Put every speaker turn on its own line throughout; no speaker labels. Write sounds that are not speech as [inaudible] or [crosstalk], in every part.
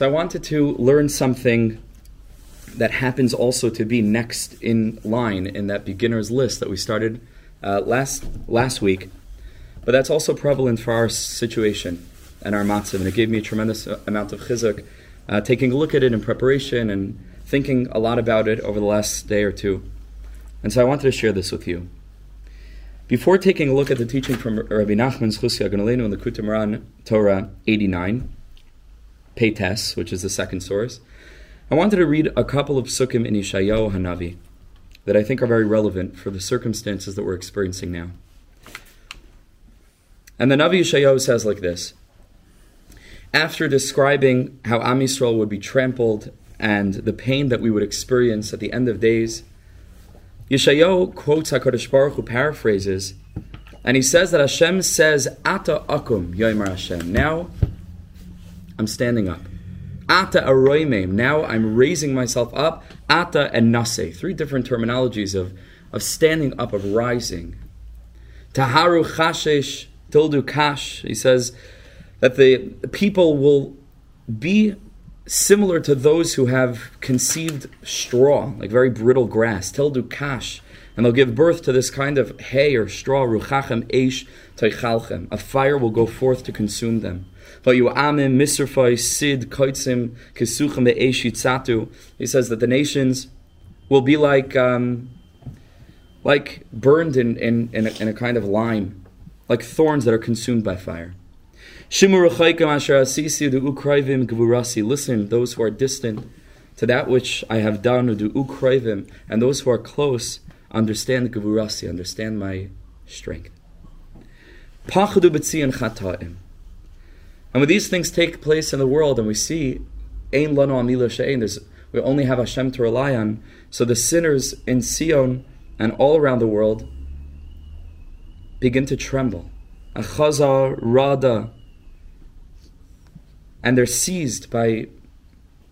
So I wanted to learn something that happens also to be next in line in that beginner's list that we started uh, last last week. But that's also prevalent for our situation and our matzav, and it gave me a tremendous amount of chizuk, uh, taking a look at it in preparation and thinking a lot about it over the last day or two. And so I wanted to share this with you. Before taking a look at the teaching from Rabbi Nachman Zchusia Ganalenu in the Kutam Torah 89, Peites, which is the second source, I wanted to read a couple of psukim in Yeshayahu Hanavi that I think are very relevant for the circumstances that we're experiencing now. And the Navi Yeshayahu says like this After describing how Am Yisrael would be trampled and the pain that we would experience at the end of days, Yeshayahu quotes HaKadosh Baruch Hu, paraphrases, and he says that Hashem says, Ata akum, Yoimar Hashem. Now, I'm standing up. Ata aroimim. Now I'm raising myself up. Ata and nase. Three different terminologies of, of standing up, of rising. Taharu chashesh tildu kash. He says that the people will be similar to those who have conceived straw, like very brittle grass. Tildu kash. And they'll give birth to this kind of hay or straw, ruchachem eish teichalchem. A fire will go forth to consume them. He says that the nations will be like um, like burned in, in, in, a, in a kind of lime, like thorns that are consumed by fire. Listen, those who are distant to that which I have done, and those who are close understand understand my strength. And when these things take place in the world and we see Ein Lano Amila She'ein, we only have Hashem to rely on, so the sinners in Sion and all around the world begin to tremble. Achazar, Rada, and they're seized by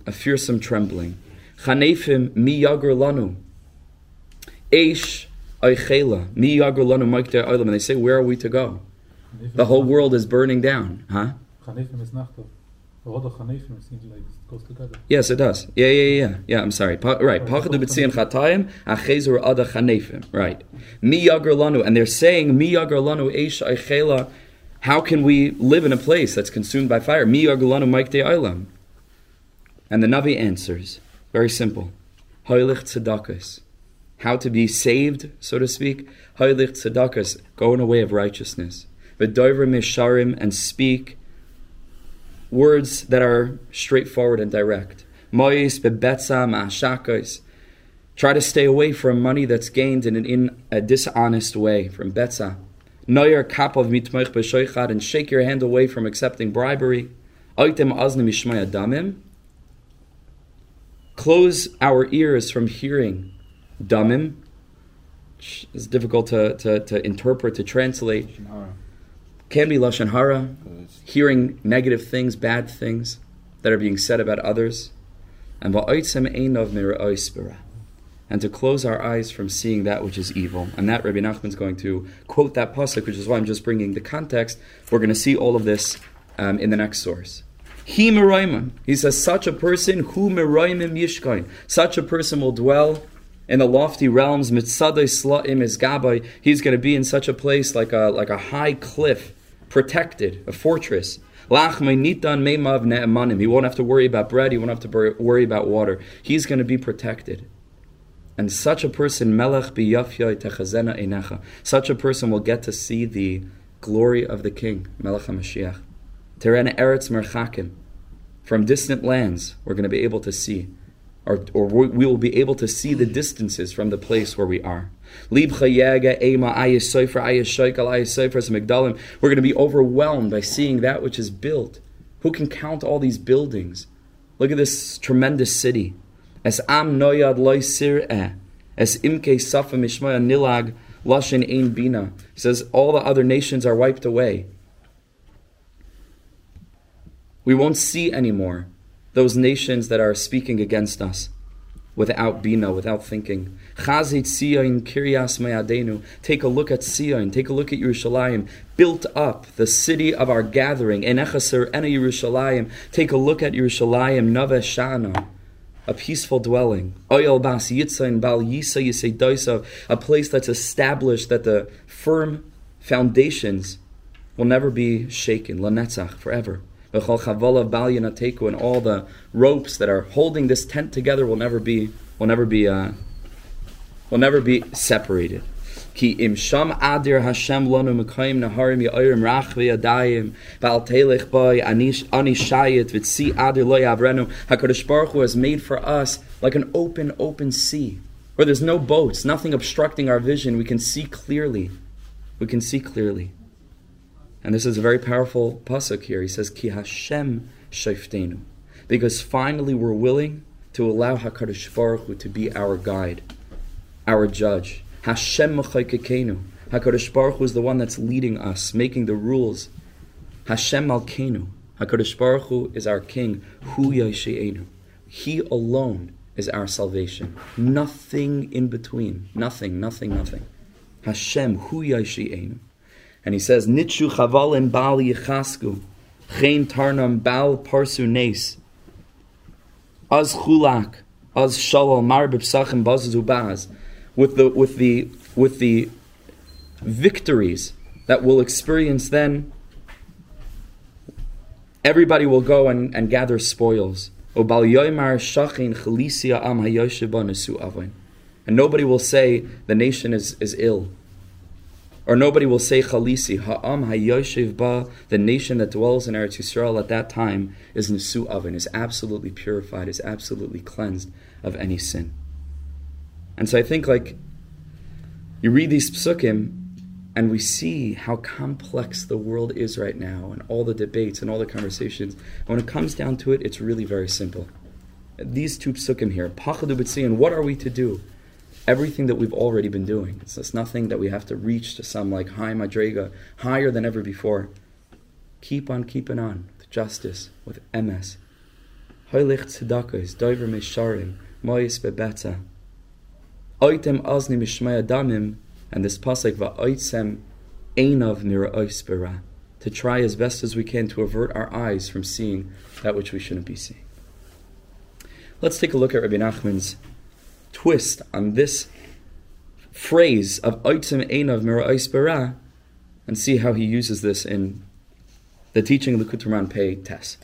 a fearsome trembling. Chanefim mi yagur lanu. Eish oichela mi yagur lanu oilam. And they say, where are we to go? The whole world is burning down. Huh?
Chanefim is nachto. Roda Chanefim seems like it goes together.
Yes, it does. Yeah, yeah, yeah. Yeah, I'm sorry. Pa- right. Pachadu b'tzion chatayim, achezur ada chanefim. Right. Mi yagar lanu. And they're saying, mi yagar lanu eish eichela. How can we live in a place that's consumed by fire? Mi yagar lanu maik de. And the Navi answers, very simple. Hoilich tzedakis. How to be saved, so to speak. Hoilich tzedakis. Go in a way of righteousness. V'doivrim misharim and speak words that are straightforward and direct. Mois bebetza. Try to stay away from money that's gained in, an, in a dishonest way, from betza. Noyer kapov mitmoich b'shoichad, and shake your hand away from accepting bribery. Oitem aznim ishmaya. Close our ears from hearing damim. It's difficult to, to, to interpret, to translate. Can be lashon hara hearing negative things, bad things that are being said about others, and and to close our eyes from seeing that which is evil. And that Rabbi Nachman is going to quote that pasuk, which is why I'm just bringing the context. We're going to see all of this um, in the next source. He He says, such a person, who meraimim yishkain, such a person will dwell in the lofty realms, mitzadai slaim is gabai. He's going to be in such a place like a, like a high cliff protected, a fortress. He won't have to worry about bread, he won't have to worry about water. He's going to be protected. And such a person, such a person will get to see the glory of the King, Melech HaMashiach. Terena Eretz Merchakim. From distant lands, we're going to be able to see, or, or we will be able to see the distances from the place where we are. We're going to be overwhelmed by seeing that which is built. Who can count all these buildings? Look at this tremendous city. As am noyad. As. He says all the other nations are wiped away. We won't see anymore those nations that are speaking against us. Without bina, without thinking. Chazit Sion Kiryas Mayadenu. Take a look at Sion. Take a look at Yerushalayim, built up, the city of our gathering. Enechaser Ena Yerushalayim. Take a look at Yerushalayim, Nave Shana. A peaceful dwelling. Oyel Bas Yitzain Bal Yisa Yisei. A place that's established that the firm foundations will never be shaken. Lanetzach, forever. And all the ropes that are holding this tent together will never be will never be uh, will never be separated. Ki im sham adir Hashem lanu mekayim naharim ya'irim rachve yadayim ba'al telech boy anish anishayit v'tzi adir lo yavrenu HaKadosh Baruch Hu has made for us like an open, open sea where there's no boats, nothing obstructing our vision. We can see clearly. We can see clearly. And this is a very powerful pasuk here. He says, Ki Hashem shaiftenu. Because finally we're willing to allow HaKadosh Baruch Hu to be our guide, our judge. Hashem Mechaykekenu. HaKadosh Baruch Hu is the one that's leading us, making the rules. Hashem Malkenu. HaKadosh Baruch Hu is our king. Hu Yashe'enu. He alone is our salvation. Nothing in between. Nothing, nothing, nothing. Hashem Hu Yashe'enu. And he says, Nitshu chavalim bal yichasku, chen tarnam bal parsu nes, az chulak, az shalom mar b'psachim bazazu baz, with the, with the, with the victories that we'll experience then, everybody will go and, and gather spoils. And nobody will say the nation is, is ill. Or nobody will say Chalisi, Ha'am Hayoshev Ba, the nation that dwells in Eretz Yisrael at that time is Nisu Avin, is absolutely purified, is absolutely cleansed of any sin. And so I think like you read these psukim and we see how complex the world is right now and all the debates and all the conversations. And when it comes down to it, it's really very simple. These two psukim here, Pachadu and what are we to do? Everything that we've already been doing. It's, it's nothing that we have to reach to some like high madrega, higher than ever before. Keep on keeping on with justice, with emes. Heilig tzedakos, doiver misharim, mois bebeta. Oitem azni mishmaya damim, and this pasuk va'oitzem einav mira oispera, to try as best as we can to avert our eyes from seeing that which we shouldn't be seeing. Let's take a look at Rabbi Nachman's twist on this phrase of Oitzim Einav Mira'is Bara and see how he uses this in the teaching of the Kutraman Pei test.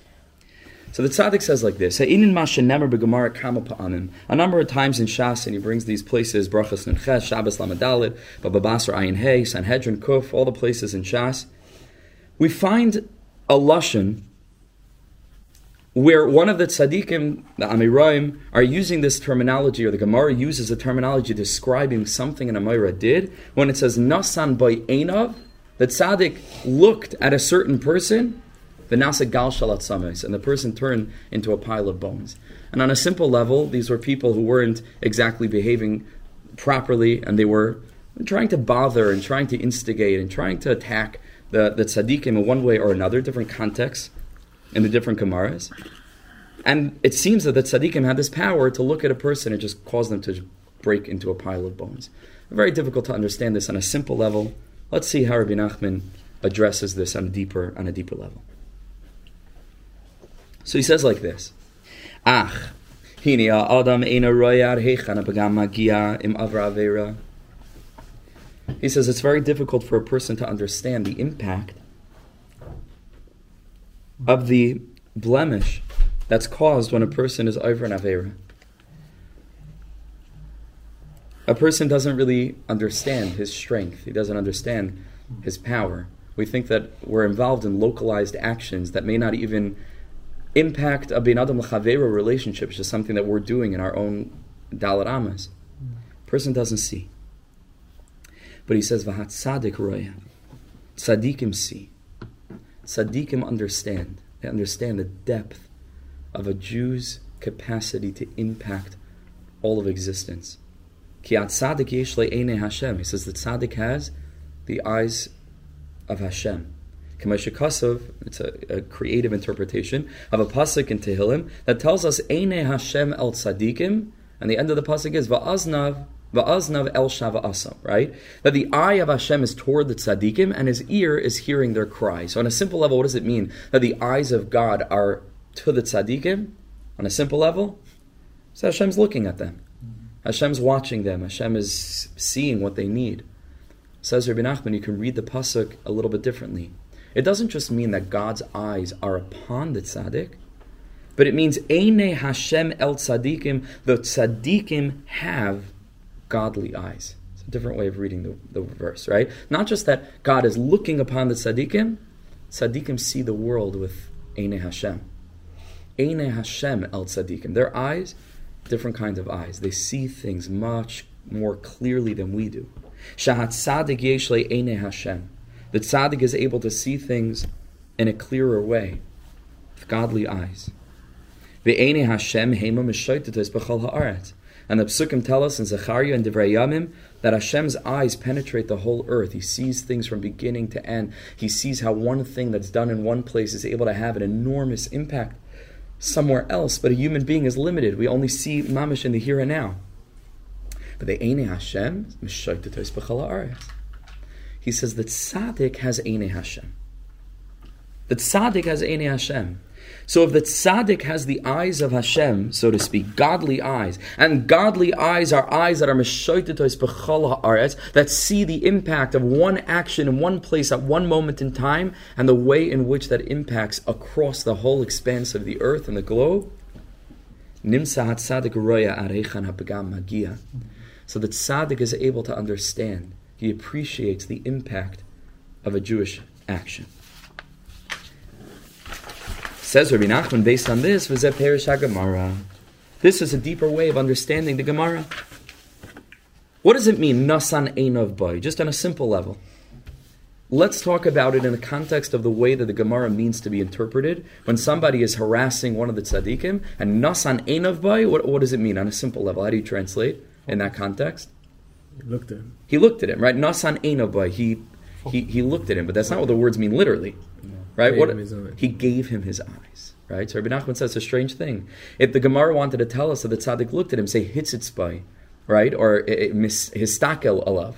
So the tzaddik says like this: A number of times in Shas, and he brings these places: Brachas Nenches, Shabbos Lamadalit, Baba Basra Ayin Hey, Sanhedrin Kuf, all the places in Shas. We find a lashon where one of the tzaddikim, the Amoraim, are using this terminology, or the Gemara uses a terminology describing something an Amora did, when it says Nasan by Einav, the tzaddik looked at a certain person, the Nasa Gal Shalat and the person turned into a pile of bones. And on a simple level, these were people who weren't exactly behaving properly, and they were trying to bother and trying to instigate and trying to attack the, the tzaddikim in one way or another, different contexts in the different Gemaras. And it seems that the tzaddikim had this power to look at a person and just cause them to break into a pile of bones. Very difficult to understand this on a simple level. Let's see how Rabbi Nachman addresses this on a deeper on a deeper level. So he says like this: Ach, hini adam im avra He says it's very difficult for a person to understand the impact of the blemish that's caused when a person is over an Avera. A person doesn't really understand his strength, he doesn't understand his power. We think that we're involved in localized actions that may not even impact a bin adam chavera relationship, which is something that we're doing in our own dalat amas. Person doesn't see. But he says, Vahat sadik roya. Tzadikim see. Tzaddikim understand. They understand the depth of a Jew's capacity to impact all of existence. Ki tzaddik yesh Hashem. He says the tzaddik has the eyes of Hashem. Kamashikasov, it's a, a, creative interpretation of a pasuk in Tehillim that tells us Eine Hashem el tzaddikim, And the end of the pasuk is va'aznav va'aznav el shava asam, right? That the eye of Hashem is toward the tzaddikim and his ear is hearing their cry. So on a simple level, what does it mean? That the eyes of God are to the tzaddikim? On a simple level, so Hashem's looking at them. Hashem's watching them. Hashem is seeing what they need. Says Rabbi Nachman, you can read the pasuk a little bit differently. It doesn't just mean that God's eyes are upon the tzaddik, but it means Eine Hashem el tzaddikim. The tzaddikim have godly eyes. It's a different way of reading the, the verse, right? Not just that God is looking upon the tzaddikim. Tzaddikim see the world with Eine Hashem. Eine Hashem el tzaddikim. Their eyes, different kinds of eyes. They see things much more clearly than we do. Shahat tzaddik yesh Eine Hashem. The tzaddik is able to see things in a clearer way, with godly eyes. Ve'ene Hashem hema mishoitetes b'chol ha'aretz. And the psukim tell us in Zechariah and Divrei Yamim that Hashem's eyes penetrate the whole earth. He sees things from beginning to end. He sees how one thing that's done in one place is able to have an enormous impact somewhere else. But a human being is limited. We only see mamish in the here and now. But the Eine Hashem. He says that tzaddik has Eine Hashem. The tzaddik has Eine Hashem. So if the tzaddik has the eyes of Hashem, so to speak, godly eyes, and godly eyes are eyes that are meshoitetos b'chol haaretz, that see the impact of one action in one place at one moment in time, and the way in which that impacts across the whole expanse of the earth and the globe, nimsa tzaddik roya arechan hapagam magia. So the tzaddik is able to understand he appreciates the impact of a Jewish action. Says Rabbi Nachman, based on this, was that Perish HaGemara. This is a deeper way of understanding the Gemara. What does it mean, Nasan Einov Boy? Just on a simple level. Let's talk about it in the context of the way that the Gemara means to be interpreted. When somebody is harassing one of the tzaddikim, and Nasan Einov Boy, what, what does it mean on a simple level? How do you translate in that context?
He looked at him.
He looked at him, right? Nasan Einov He, he, he looked at him, but that's not what the words mean literally. Right?
Gave
What
him his eyes.
he gave him his eyes. Right? So Rabbi Nachman says it's a strange thing. If the Gemara wanted to tell us that the tzaddik looked at him, say hitzitz right? Or histakel alav.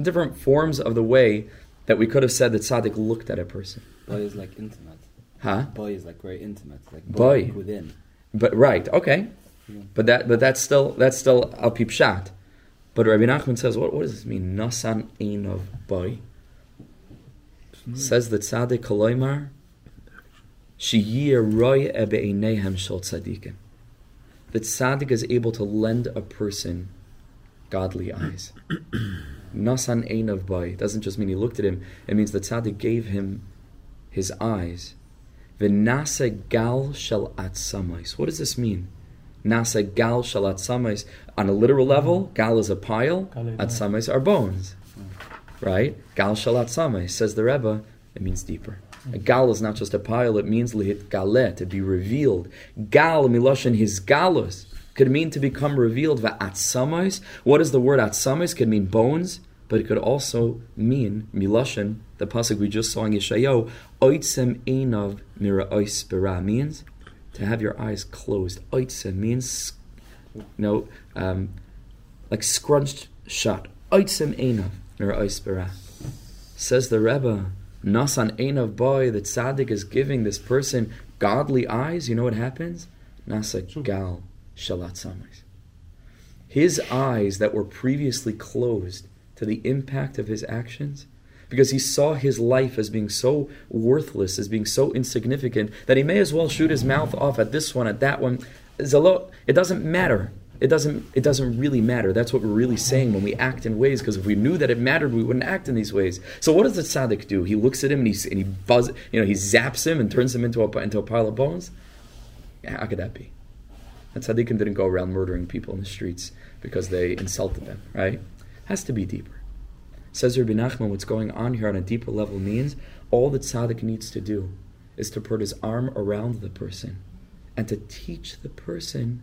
Different forms of the way that we could have said that tzaddik looked at a person.
Boy is like intimate.
Huh?
Boy is like very intimate. Like
Boy.
boy within.
But right, okay. But that but that's still that's still al pipshat. But Rabbi Nachman says, what, what does this mean? Nasan ein of boy. Says the tzaddik koloimar, sheyir roy ebe'einehem shel tzaddikim. The tzaddik is able to lend a person godly eyes. [clears throat] Nasan ein of boy doesn't just mean he looked at him. It means the tzaddik gave him his eyes. V'nasa gal shel atzamais. What does this mean? Nasa gal shel atzamais. On a literal level, gal is a pile, atzamais are bones. Right? Gal shalat atzamais, says the Rebbe, it means deeper. A gal is not just a pile, it means lihit galet, to be revealed. Gal, miloshin, his galus, could mean to become revealed. Va'atzamais. What is the word atzamais? Could mean bones, but it could also mean, miloshin, the pasuk we just saw in Yeshayahu, oitzem einav mira ois means to have your eyes closed. Oitzem means, you know, um, like scrunched shut. Oitzem einav ois. Says the Rebbe, Nasan einav boy, the tzaddik is giving this person godly eyes. You know what happens? Nasa gal shalat samais. His eyes that were previously closed to the impact of his actions, because he saw his life as being so worthless, as being so insignificant, that he may as well shoot his mouth off at this one, at that one. It doesn't matter. It doesn't. It doesn't really matter. That's what we're really saying when we act in ways. Because if we knew that it mattered, we wouldn't act in these ways. So what does the tzaddik do? He looks at him and he and he buzz. You know, he zaps him and turns him into a into a pile of bones. How could that be? That tzaddikim didn't go around murdering people in the streets because they insulted them. Right? Has to be deeper. Says Rabbi Nachman, what's going on here on a deeper level means all that tzaddik needs to do is to put his arm around the person and to teach the person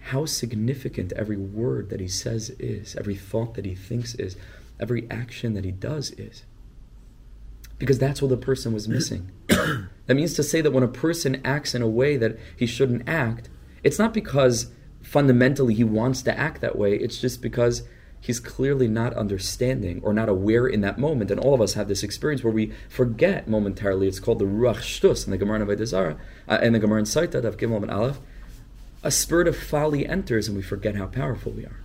how significant every word that he says is, every thought that he thinks is, every action that he does is. Because that's what the person was missing. [coughs] that means to say that when a person acts in a way that he shouldn't act, it's not because fundamentally he wants to act that way. It's just because he's clearly not understanding or not aware in that moment. And all of us have this experience where we forget momentarily. It's called the Ruach Shtus in the Gemara in Zara, uh, in the Gemara in Sotah, of Gimel and Aleph. A spirit of folly enters and we forget how powerful we are.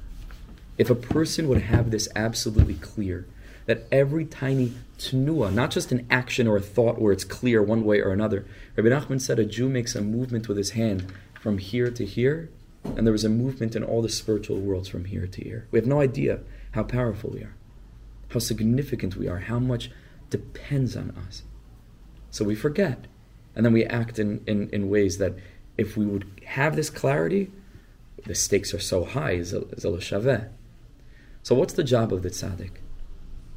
If a person would have this absolutely clear, that every tiny tnua, not just an action or a thought where it's clear one way or another. Rabbi Nachman said a Jew makes a movement with his hand from here to here, and there is a movement in all the spiritual worlds from here to here. We have no idea how powerful we are, how significant we are, how much depends on us. So we forget. And then we act in, in, in ways that if we would have this clarity, the stakes are so high, is. So what's the job of the tzaddik?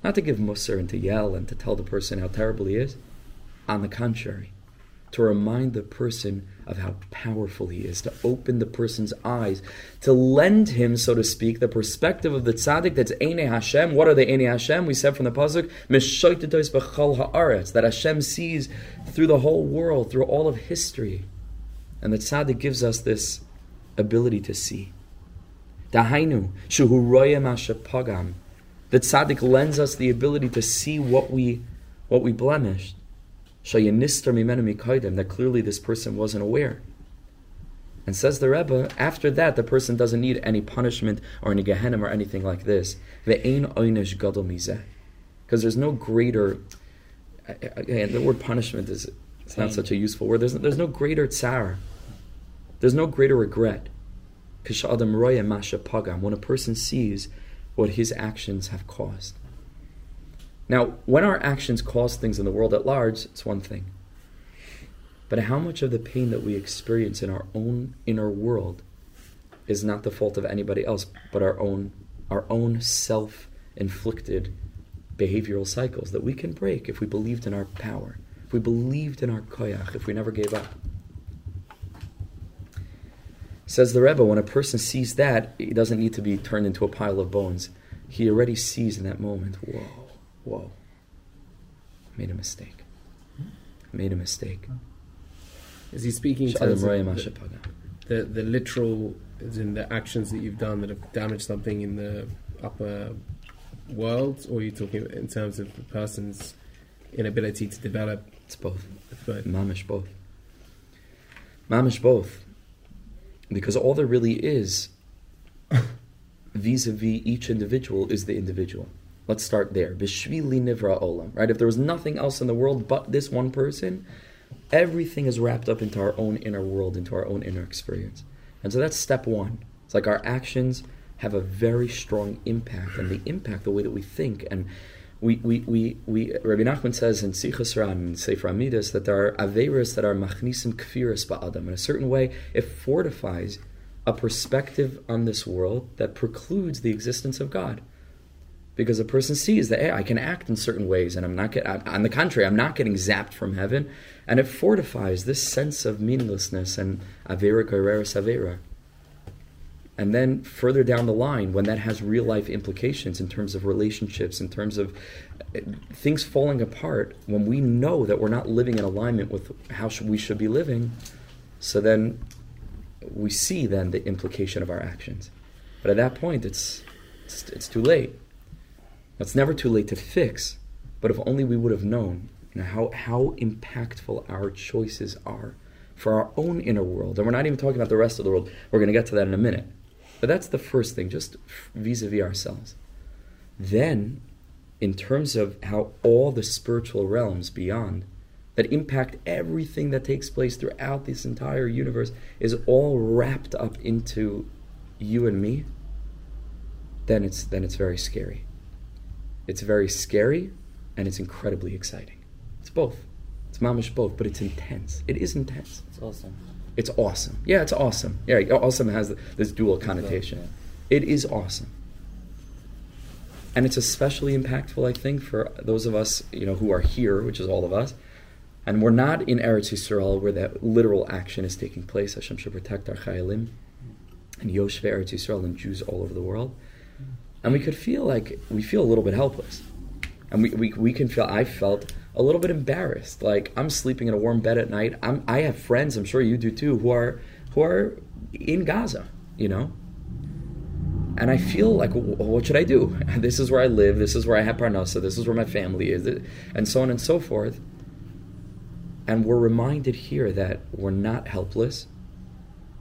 Not to give mussar and to yell and to tell the person how terrible he is. On the contrary, to remind the person of how powerful he is, to open the person's eyes, to lend him, so to speak, the perspective of the tzaddik that's Eine Hashem. What are the Eine Hashem? We said from the pasuk, b'chol haaretz, that Hashem sees through the whole world, through all of history, and the tzaddik gives us this ability to see. Dahainu pagam. The tzaddik lends us the ability to see what we what we blemished that clearly this person wasn't aware. And says the Rebbe, after that, the person doesn't need any punishment or any Gehenna or anything like this. Because there's no greater, again, the word punishment is it's not such a useful word. There's, there's no greater tsar. There's no greater regret. Masha pagam when a person sees what his actions have caused. Now, when our actions cause things in the world at large, it's one thing. But how much of the pain that we experience in our own inner world is not the fault of anybody else, but our own, our own self-inflicted behavioral cycles that we can break if we believed in our power, if we believed in our koyach, if we never gave up. Says the Rebbe, when a person sees that, he doesn't need to be turned into a pile of bones. He already sees in that moment, whoa whoa, made a mistake. Made a mistake.
Is he speaking to the, the, the literal, as in the actions that you've done that have damaged something in the upper world, or are you talking in terms of the person's inability to develop?
It's both. It's both. Mamish both. Mamish both. Because all there really is vis a vis each individual is the individual. Let's start there. Bishvili nivra olam. Right? If there was nothing else in the world but this one person, everything is wrapped up into our own inner world, into our own inner experience. And so that's step one. It's like our actions have a very strong impact, and the impact, the way that we think, and we, we, we, we Rabbi Nachman says in Sichos HaRan and Sefer HaMiddos that there are averas that are machnisim kfiris ba'adam. In a certain way, it fortifies a perspective on this world that precludes the existence of God because a person sees that hey, I can act in certain ways, and I'm not get, on the contrary, I'm not getting zapped from heaven, and it fortifies this sense of meaninglessness and avera goreres avera. And then further down the line, when that has real life implications in terms of relationships, in terms of uh, things falling apart, when we know that we're not living in alignment with how we should be living, so then we see then the implication of our actions. But at that point, it's, it's, it's too late. It's never too late to fix, but if only we would have known you know, how, how impactful our choices are for our own inner world. And we're not even talking about the rest of the world. We're going to get to that in a minute. But that's the first thing, just vis a vis ourselves. Then, in terms of how all the spiritual realms beyond that impact everything that takes place throughout this entire universe is all wrapped up into you and me, then it's then it's very scary. It's very scary and it's incredibly exciting. It's both. It's mamish both, but it's intense. It is intense.
It's awesome.
It's awesome. Yeah, it's awesome. Yeah, awesome has this dual connotation. It is awesome. And it's especially impactful, I think, for those of us, you know, who are here, which is all of us, and we're not in Eretz Yisrael where that literal action is taking place. Hashem should protect our chayalim and Yoshve Eretz Yisrael and Jews all over the world and we could feel like we feel a little bit helpless and we, we, we can feel i felt a little bit embarrassed like i'm sleeping in a warm bed at night I'm, i have friends i'm sure you do too who are who are in gaza you know? And I feel like, what should I do? [laughs] This is where I live. This is where I have parnasa. This is where my family is, and so on and so forth. And we're reminded here that we're not helpless,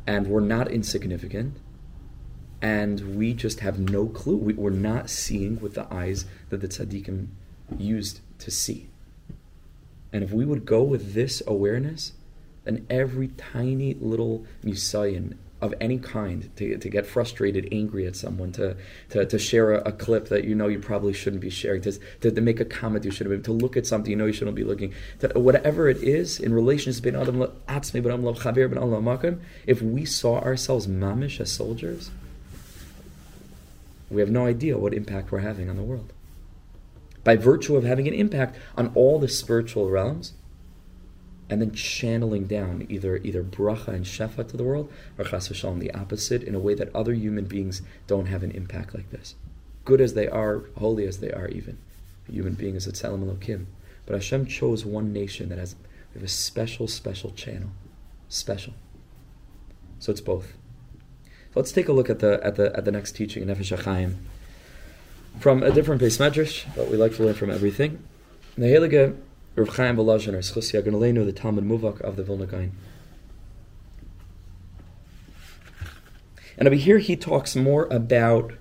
and we're not insignificant, and we just have no clue. We, are not seeing with the eyes that the tzaddikim used to see. And if we would go with this awareness, then every tiny little musayin of any kind to, to get frustrated, angry at someone, to, to, to share a, a, clip that you know you probably shouldn't be sharing, to, to, to, make a comment you shouldn't be, to look at something you know you shouldn't be looking, to, whatever it is in relations to being atzmi ben amla al khabir ben ala al makam, if we saw ourselves mamish as soldiers, we have no idea what impact we're having on the world. By virtue of having an impact on all the spiritual realms, and then channeling down either either bracha and shefa to the world, or chas v'shalom, the opposite, in a way that other human beings don't have an impact like this. Good as they are, holy as they are, even a human being is a tzelem elokim. But Hashem chose one nation that has we have a special, special channel, special. So it's both. Let's take a look at the at the at the next teaching in Nefesh HaChaim from a different base medrash, but we like to learn from everything. The Heilige Rav Chaim Volozhin, or the Talmud Muvak of the Vilna Gaon. And over here, he talks more about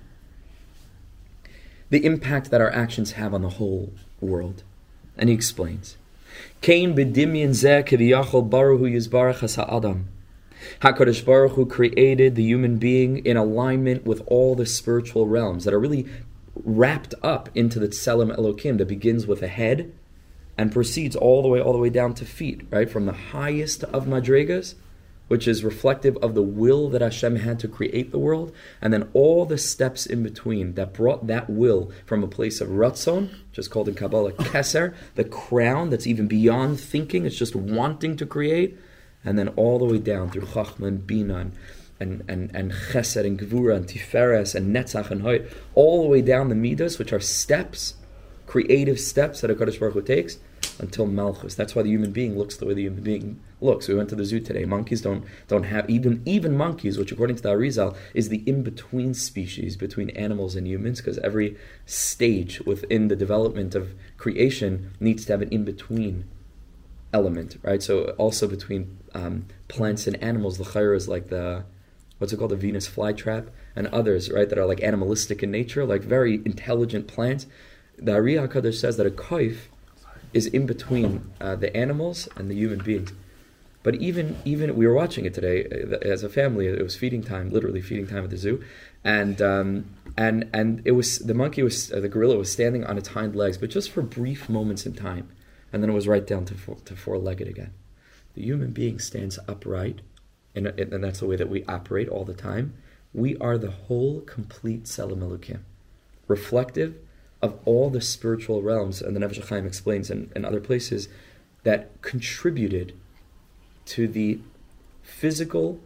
the impact that our actions have on the whole world. And he explains. Kain b'dimyin zeh kiviyachol baruhu yizbarach adam. HaKadosh Baruch Hu created the human being in alignment with all the spiritual realms that are really wrapped up into the Tselem Elokim that begins with a head and proceeds all the way all the way down to feet, right? From the highest of madrigas, which is reflective of the will that Hashem had to create the world, and then all the steps in between that brought that will from a place of ratzon, which is called in Kabbalah keser, the crown that's even beyond thinking, it's just wanting to create, and then all the way down through chachma and bina and, and, and chesed and gevura and tiferes and netzach and hoy, all the way down the midas, which are steps, creative steps that HaKadosh Baruch Hu takes, until Malchus. That's why the human being looks the way the human being looks. We went to the zoo today. Monkeys don't don't have even even monkeys, which according to the Arizal is the in between species between animals and humans, because every stage within the development of creation needs to have an in between element, right? So also between um, plants and animals, the chayr is like the what's it called, the Venus flytrap, and others, right, that are like animalistic in nature, like very intelligent plants. The Ari HaKadosh says that a kaif is in between uh, the animals and the human beings. But even even we were watching it today uh, as a family. It was feeding time, literally feeding time at the zoo, and um, and and it was the monkey was uh, the gorilla was standing on its hind legs, but just for brief moments in time, and then it was right down to four, to four legged again. The human being stands upright, and, and that's the way that we operate all the time. We are the whole, complete Tselem Elokim, reflective of all the spiritual realms, and the Nefesh Chaim explains in, in other places, that contributed to the physical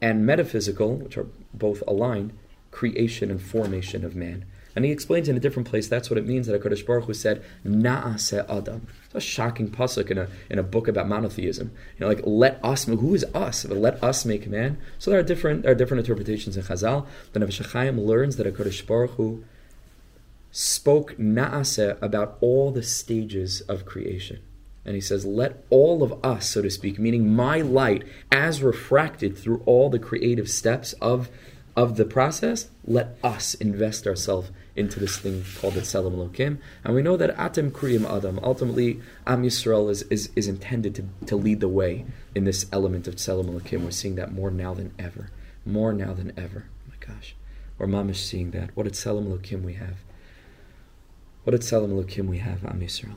and metaphysical, which are both aligned, creation and formation of man. And he explains in a different place that's what it means that HaKadosh Baruch Hu said, Na'aseh Adam. It's a shocking pasuk in a, in a book about monotheism. You know, like, let us, who is us? Let us make man. So there are different, there are different interpretations in Chazal. The Chaim learns that HaKadosh Baruch Hu spoke Naaseh about all the stages of creation. And he says, Let all of us, so to speak, meaning my light, as refracted through all the creative steps of, of the process, let us invest ourselves into this thing called the Tselem Elokim. And we know that Atem Kriyim Adam, ultimately, Am Yisrael is, is, is intended to, to lead the way in this element of Tselem Elokim. We're seeing that more now than ever. More now than ever. Oh my gosh. We're mamish seeing that. What a Tselem Elokim we have. What a Tzelem Elokim we have, Am Yisrael.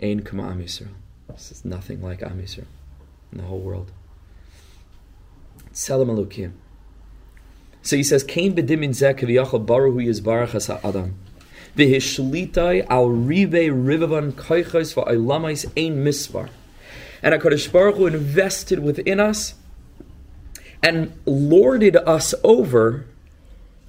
Ein kama Am Yisrael. This is nothing like Am Yisrael in the whole world. Tzelem Elokim. So he says, Kain b'dimin zeh k'viyachal baru hu yizbarach has ha'adam. V'hishlitai al ribe rivavan koichos va'olamais ein misvar. And HaKadosh Baruch Hu invested within us and lorded us over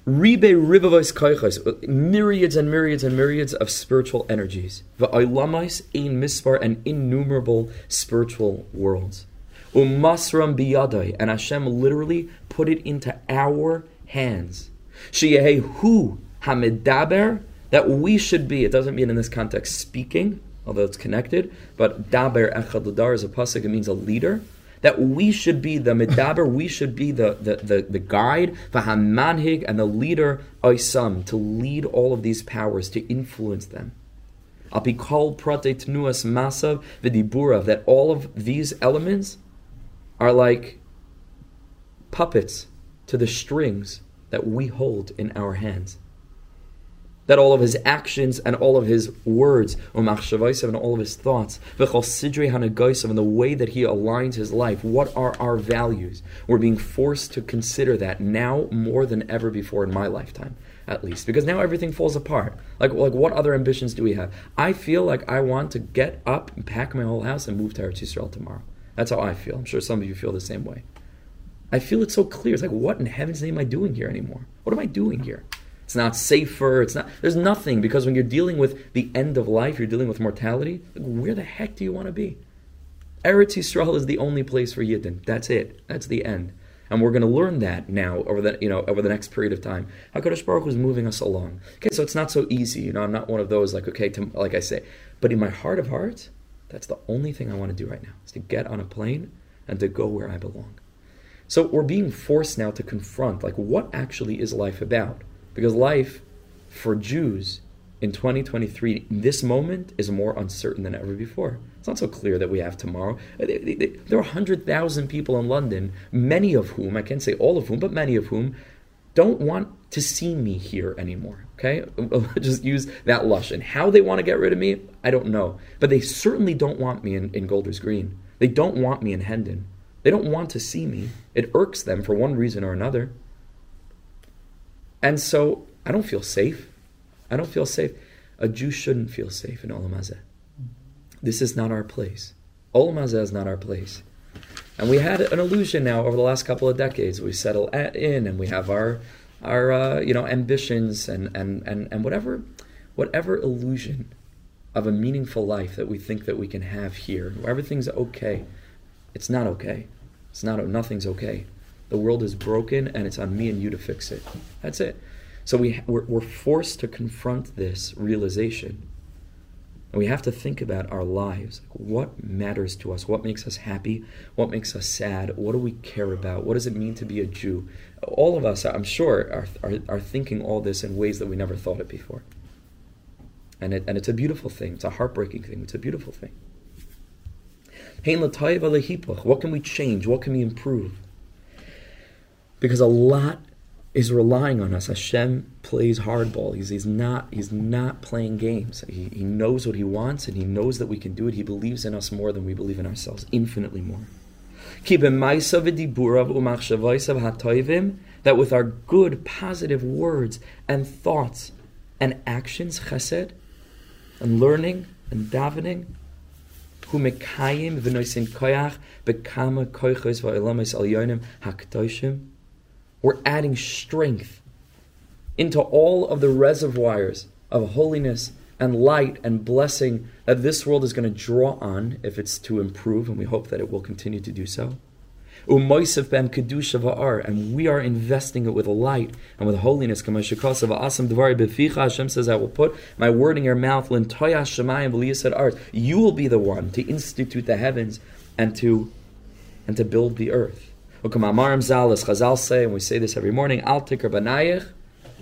Ribe rivavos koichos, myriads and myriads and myriads of spiritual energies. Va'olamais ein mispar and innumerable spiritual worlds. Umasram biyadai, and Hashem literally put it into our hands. Sheyehu hamidaber, that we should be. It doesn't mean in this context speaking, although it's connected, but daber echad ladar is a pasuk. It means a leader. That we should be the medaber, we should be the the the, the guide, vahamanhig, and the leader oisam to lead all of these powers to influence them. Apikol prate tnuas masav v'diburav. That all of these elements are like puppets to the strings that we hold in our hands. That all of his actions and all of his words, and all of his thoughts, and the way that he aligns his life, what are our values? We're being forced to consider that now more than ever before in my lifetime, at least. Because now everything falls apart. Like, like what other ambitions do we have? I feel like I want to get up and pack my whole house and move to Eretz Yisrael tomorrow. That's how I feel. I'm sure some of you feel the same way. I feel it so clear. It's like, what in heaven's name am I doing here anymore? What am I doing here? It's not safer. It's not. There's nothing because when you're dealing with the end of life, you're dealing with mortality. Like, where the heck do you want to be? Eretz Yisrael is the only place for Yidden. That's it. That's the end. And we're going to learn that now over the you know over the next period of time. Hakadosh Baruch Hu is moving us along. Okay, so it's not so easy. You know, I'm not one of those like okay, to, like I say, but in my heart of hearts, that's the only thing I want to do right now is to get on a plane and to go where I belong. So we're being forced now to confront like what actually is life about? Because life for Jews in 2023, this moment is more uncertain than ever before. It's not so clear that we have tomorrow. There are 100,000 people in London, many of whom, I can't say all of whom, but many of whom, don't want to see me here anymore. Okay? [laughs] Just use that lush. And how they want to get rid of me, I don't know. But they certainly don't want me in, in Golders Green. They don't want me in Hendon. They don't want to see me. It irks them for one reason or another. And so I don't feel safe. I don't feel safe. A Jew shouldn't feel safe in Olam. This is not our place. Olam is not our place. And we had an illusion now over the last couple of decades. We settle at, in and we have our, our uh, you know, ambitions and, and, and, and whatever, whatever illusion of a meaningful life that we think that we can have here, where everything's okay it's not okay. It's not, nothing's okay. The world is broken and it's on me and you to fix it. That's it. So we, we're, we're forced to confront this realization. And we have to think about our lives. What matters to us? What makes us happy? What makes us sad? What do we care about? What does it mean to be a Jew? All of us, I'm sure, are, are, are thinking all this in ways that we never thought it before. And, it, and it's a beautiful thing. It's a heartbreaking thing. It's a beautiful thing. What can we change? What can we improve? Because a lot is relying on us. Hashem plays hardball. He's, he's not he's not playing games. He, he knows what he wants and he knows that we can do it. He believes in us more than we believe in ourselves, infinitely more. That with our good, positive words and thoughts and actions, chesed, and learning and davening, hu mekayim v'noisin koyach bekama koichos v'olamis al yonim hakdoshim. We're adding strength into all of the reservoirs of holiness and light and blessing that this world is going to draw on if it's to improve, and we hope that it will continue to do so. Umoisef ben kedusha va'ar, and we are investing it with light and with holiness. Hashem says, "I will put my word in your mouth." You will be the one to institute the heavens and to and to build the earth. Chazal say, and we say this every morning, Al tikar banayich,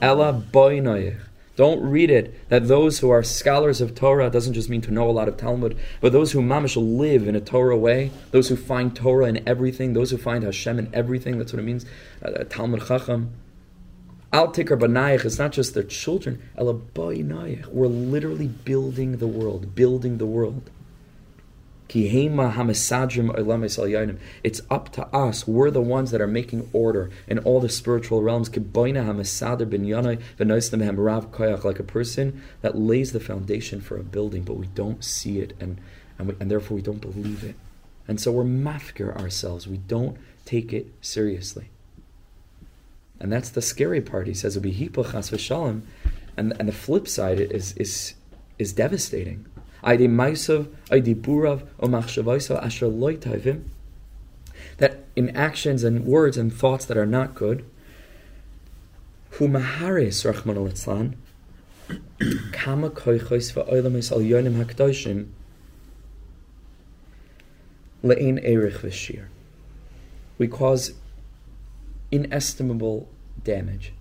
boinayich. Don't read it that those who are scholars of Torah doesn't just mean to know a lot of Talmud, but those who mamish live in a Torah way, those who find Torah in everything, those who find Hashem in everything. That's what it means. Uh, Talmud Chacham. Al tikar banayich. It's not just their children. We're literally building the world, building the world. It's up to us. We're the ones that are making order in all the spiritual realms. Like a person that lays the foundation for a building, but we don't see it, and, and, we, and therefore we don't believe it. And so we're mafkir ourselves. We don't take it seriously. And that's the scary part. He says, and, and the flip side is, is, is devastating. Aidi Maisav, Aidi Burav, O Asher Loitavim. that in actions and words and thoughts that are not good, humaharis rachman al kama koichos va'olam al yonim hakdoshim le'in erich v'shir. We cause inestimable damage.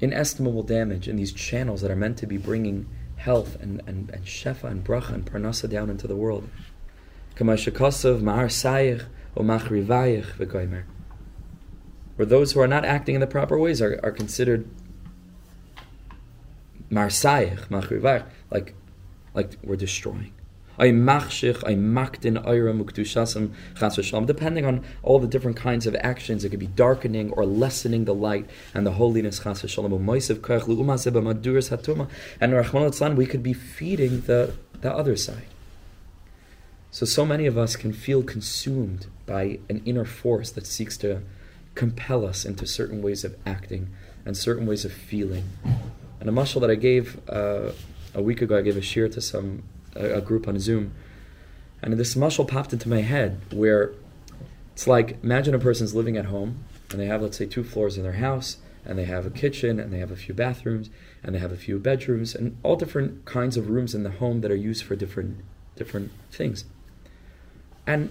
Inestimable damage in these channels that are meant to be bringing health and, and, and shefa and bracha and parnasa down into the world. Where those who are not acting in the proper ways are, are considered marsayich, like, like we're destroying. Depending on all the different kinds of actions, it could be darkening or lessening the light and the holiness. chas v'shalom. And we could be feeding the, the other side. So, so many of us can feel consumed by an inner force that seeks to compel us into certain ways of acting and certain ways of feeling. And a mashal that I gave uh, a week ago, I gave a shiur to some a, a group on Zoom, and this mashal popped into my head where it's like imagine a person's living at home and they have let's say two floors in their house and they have a kitchen and they have a few bathrooms and they have a few bedrooms and all different kinds of rooms in the home that are used for different different things. And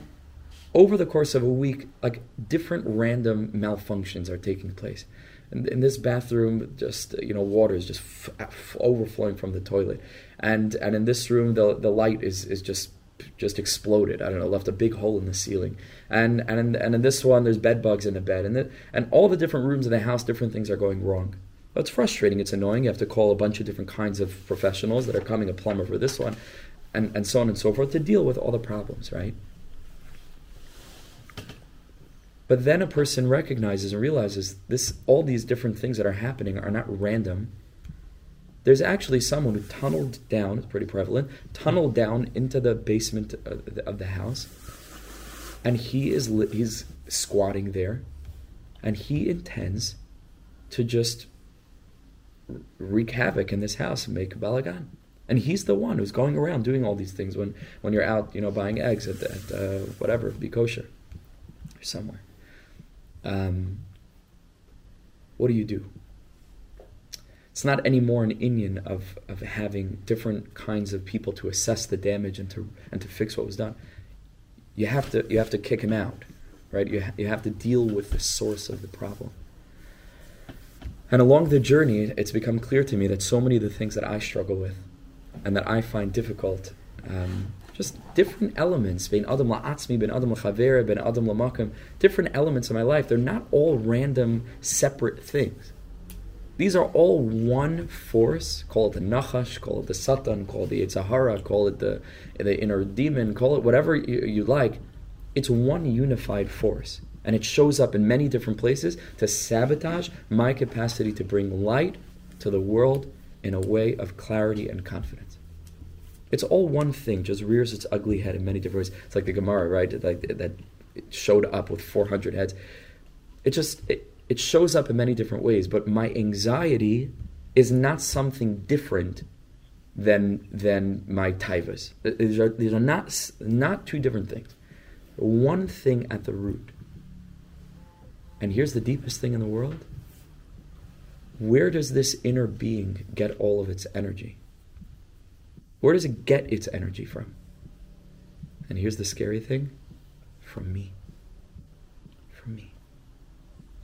over the course of a week, like different random malfunctions are taking place. In, in this bathroom, just you know, water is just f- f- overflowing from the toilet and and in this room the the light is is just just exploded. I don't know, left a big hole in the ceiling. And and in, and in this one, there's bed bugs in the bed, and the, and all the different rooms in the house, different things are going wrong. It's frustrating. It's annoying. You have to call a bunch of different kinds of professionals that are coming, a plumber for this one, and and so on and so forth to deal with all the problems, right? But then a person recognizes and realizes this all these different things that are happening are not random there's actually someone who tunneled down, it's pretty prevalent, tunneled down into the basement of the, of the house, and he is he's squatting there, and he intends to just wreak havoc in this house and make a balagan. And he's the one who's going around doing all these things when, when you're out, you know, buying eggs at, at uh, whatever, B Kosher, somewhere. Um, what do you do? It's not anymore an inyan of, of having different kinds of people to assess the damage and to and to fix what was done. You have to you have to kick him out, right? You ha- you have to deal with the source of the problem. And along the journey, it's become clear to me that so many of the things that I struggle with, and that I find difficult, um, just different elements, ben adam la'atzmi, ben adam la'chavera, ben adam la'makam, different elements of my life. They're not all random, separate things. These are all one force. Call it the Nachash, call it the Satan, call it the Yetzer Hara, call it the, the inner demon, call it whatever you, you like. It's one unified force. And it shows up in many different places to sabotage my capacity to bring light to the world in a way of clarity and confidence. It's all one thing, just rears its ugly head in many different ways. It's like the Gemara, right? Like that showed up with 400 heads. It just, it, it shows up in many different ways, but my anxiety is not something different than than my taivas. These are, these are not not two different things. One thing at the root. And here's the deepest thing in the world. Where does this inner being get all of its energy? Where does it get its energy from? And here's the scary thing from me.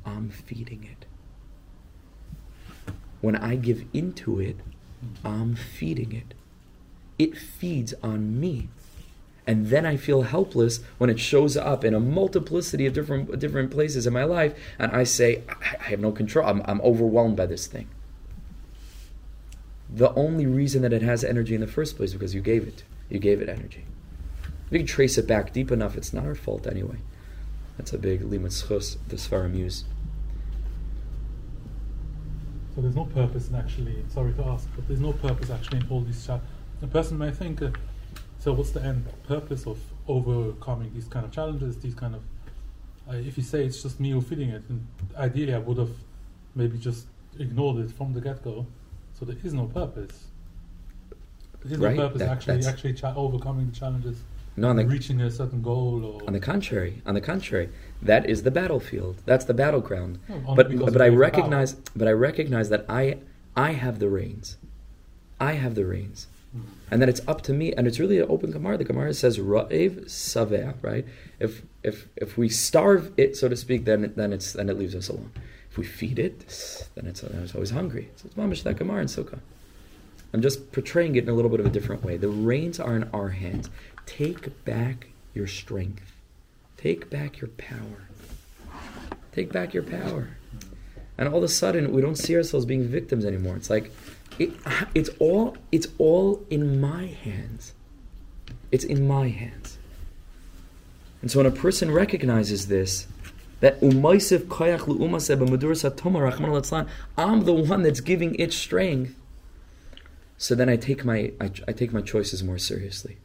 I'm feeding it. When I give into it, I'm feeding it. It feeds on me. And then I feel helpless when it shows up in a multiplicity of different, different places in my life, and I say, I, have no control. I'm, I'm overwhelmed by this thing. The only reason that it has energy in the first place is because you gave it. You gave it energy. If you can trace it back deep enough, it's not our fault anyway. That's a big limud zchus the Sfarim use.
So there's no purpose in actually, sorry to ask, but there's no purpose actually in all these challenges. A person may think, uh, so what's the end purpose of overcoming these kind of challenges, these kind of, uh, if you say it's just me who feeding it, and ideally I would have maybe just ignored it from the get-go, so there is no purpose. There is
right?
no purpose
that,
actually actually cha- overcoming the challenges no, on the, reaching a certain goal. Or
on the contrary, on the contrary, that is the battlefield. That's the battleground. But but I recognize power. but I recognize that I I have the reins. I have the reins. Mm. And that it's up to me, and it's really an open Gemara. The Gemara says "Ra'ev saveh," right? If if if we starve it, so to speak, then then it's then it leaves us alone. If we feed it, then it's, then it's always hungry. So it's mamish that Gemara in Sukkah. I'm just portraying it in a little bit of a different way. The reins are in our hands. Take back your strength. Take back your power. Take back your power. And all of a sudden, we don't see ourselves being victims anymore. It's like it, it's all it's all in my hands. It's in my hands. And so when a person recognizes this, that umaisiv koyach I'm the one that's giving it strength. So then I take my I, I take my choices more seriously.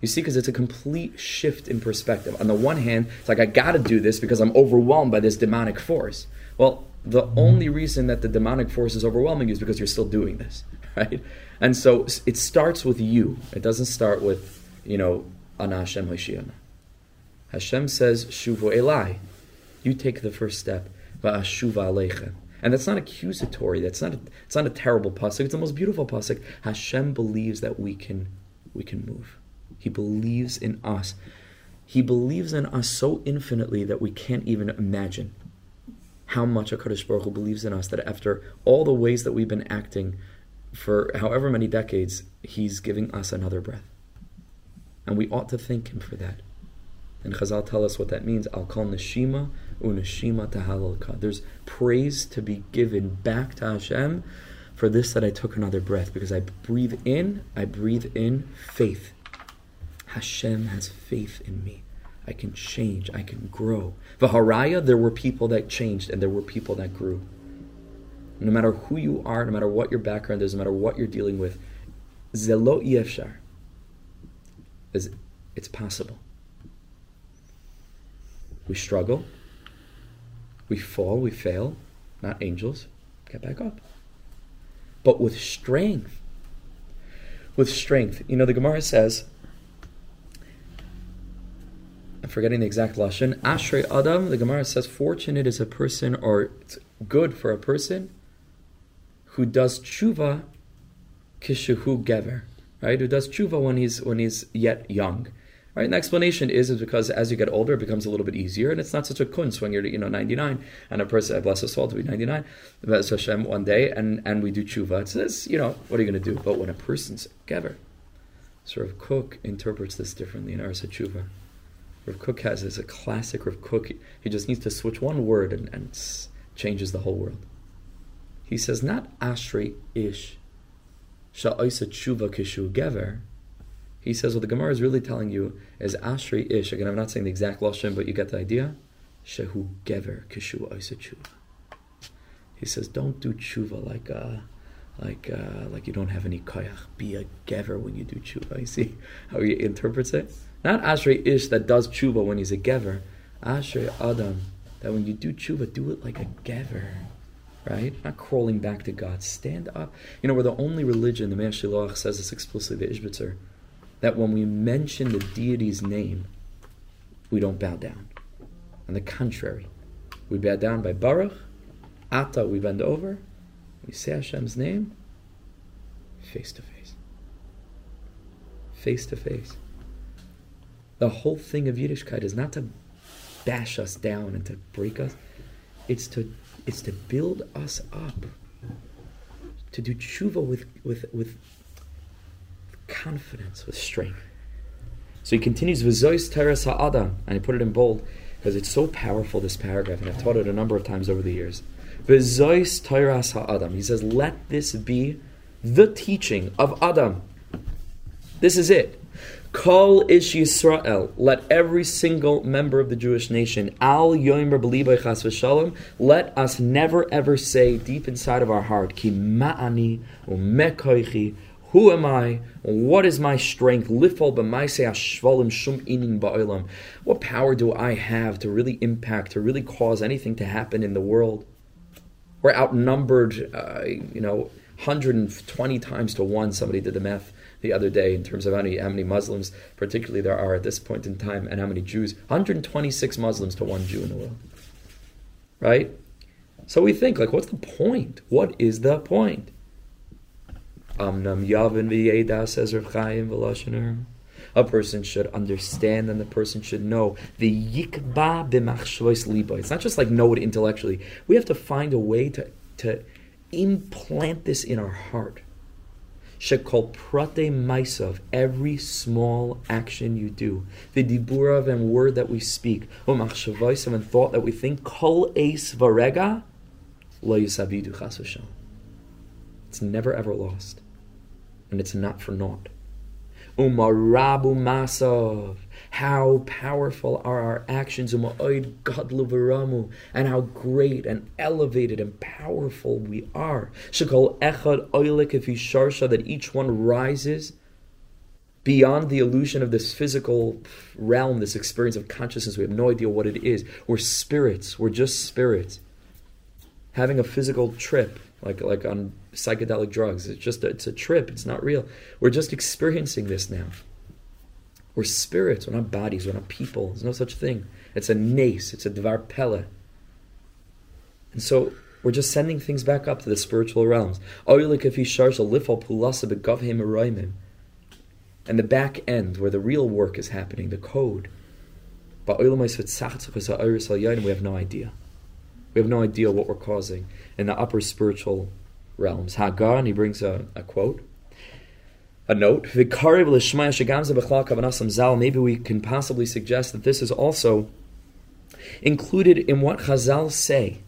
You see, because it's a complete shift in perspective. On the one hand, it's like I got to do this because I'm overwhelmed by this demonic force. Well, the mm-hmm. only reason that the demonic force is overwhelming you is because you're still doing this, [laughs] right? And so it starts with you. It doesn't start with, you know, Ana Hashem Hashem says, Shuvu Elai. You take the first step. Va'ashuva Aleichem. And that's not accusatory. That's not a, it's not a terrible pasuk. It's the most beautiful pasuk. Hashem believes that we can we can move. He believes in us. He believes in us so infinitely that we can't even imagine how much HaKadosh Baruch Hu believes in us that after all the ways that we've been acting for however many decades, He's giving us another breath. And we ought to thank Him for that. And Chazal tell us what that means. Al kol neshima uneshima tahalalka. There's praise to be given back to Hashem for this that I took another breath because I breathe in, I breathe in faith. Hashem has faith in me. I can change, I can grow. Vaharaya, there were people that changed and there were people that grew. No matter who you are, no matter what your background is, no matter what you're dealing with, zelo yefshar it's possible. We struggle, we fall, we fail, not angels, get back up. But with strength, with strength, you know, the Gemara says, I'm forgetting the exact lashon. Ashrei Adam, the Gemara says, fortunate is a person, or it's good for a person who does tshuva kishuhu gever, right? Who does tshuva when he's when he's yet young. Right? And the explanation is is because as you get older, it becomes a little bit easier, and it's not such a kunz when you're you know 99, and a person bless us all to be 99, bless Hashem one day, and and we do tshuva. It says you know what are you going to do? But when a person's gever, sort of Kook interprets this differently in Arsa tshuva. Rav Kook has is a classic Rav Kook. He just needs to switch one word and, and changes the whole world. He says not Ashrei Ish Sha'oisa Tshuva Kishu Gever. He says what the Gemara is really telling you is Ashrei Ish. Again, I'm not saying the exact lashon, but you get the idea. Shehu Gever Kishu Oisa Tshuva. He says don't do tshuva like uh, like uh, like you don't have any koyach. Be a gever when you do tshuva. [laughs] You see how he interprets it. Not Ashrei Ish that does tshuva when he's a gever. Ashrei Adam that when you do tshuva, do it like a gever. Right? Not crawling back to God. Stand up. You know, we're the only religion, the Mei HaShiloach says this explicitly, the Ishbitzer, that when we mention the deity's name, we don't bow down. On the contrary, we bow down by Baruch, Ata, we bend over, we say Hashem's name, face to face. Face to face. The whole thing of Yiddishkeit is not to bash us down and to break us. It's to it's to build us up. To do tshuva with with with confidence, with strength. So he continues V'zois teres ha'adam, and I put it in bold because it's so powerful. This paragraph, and I've taught it a number of times over the years. V'zois teres ha'adam. He says, let this be the teaching of Adam. This is it. Kol ish Yisrael, let every single member of the Jewish nation, al yoimer b'libay chas v'shalom, let us never ever say deep inside of our heart, ki ma'ani u'mekoichi, who am I? What is my strength? Lifol b'maisei shum inin ba'olam. What power do I have to really impact, to really cause anything to happen in the world? We're outnumbered, uh, you know, 120 times to one, somebody did the math the other day in terms of how many, how many Muslims, particularly, there are at this point in time, and how many Jews. 126 Muslims to one Jew in the world. Right? So we think, like, what's the point? What is the point? Amnam Yavin V'Yeda says Chaim. A person should understand and the person should know. The yikba b'machshvois liba. It's not just like know it intellectually. We have to find a way to, to implant this in our heart. Shekol prate maisav, every small action you do, the diburav and word that we speak, umachshavoisav and thought that we think, kol eis varega, lo yisavidu chas It's never ever lost, and it's not for naught. Umarabu masav, how powerful are our actions, and how great and elevated and powerful we are. That each one rises beyond the illusion of this physical realm, this experience of consciousness. We have no idea what it is. We're spirits. We're just spirits. Having a physical trip, like like on psychedelic drugs, it's just a, it's a trip. It's not real. We're just experiencing this now. We're spirits, we're not bodies, we're not people. There's no such thing. It's a nace, it's a dvar pella. And so we're just sending things back up to the spiritual realms. And the back end, where the real work is happening, the code. But we have no idea. We have no idea what we're causing in the upper spiritual realms. Hagar, and he brings a, a quote a note. Vikari Blashmaya Shagamza Bakla Kabanasam Zal, maybe we can possibly suggest that this is also included in what Chazal say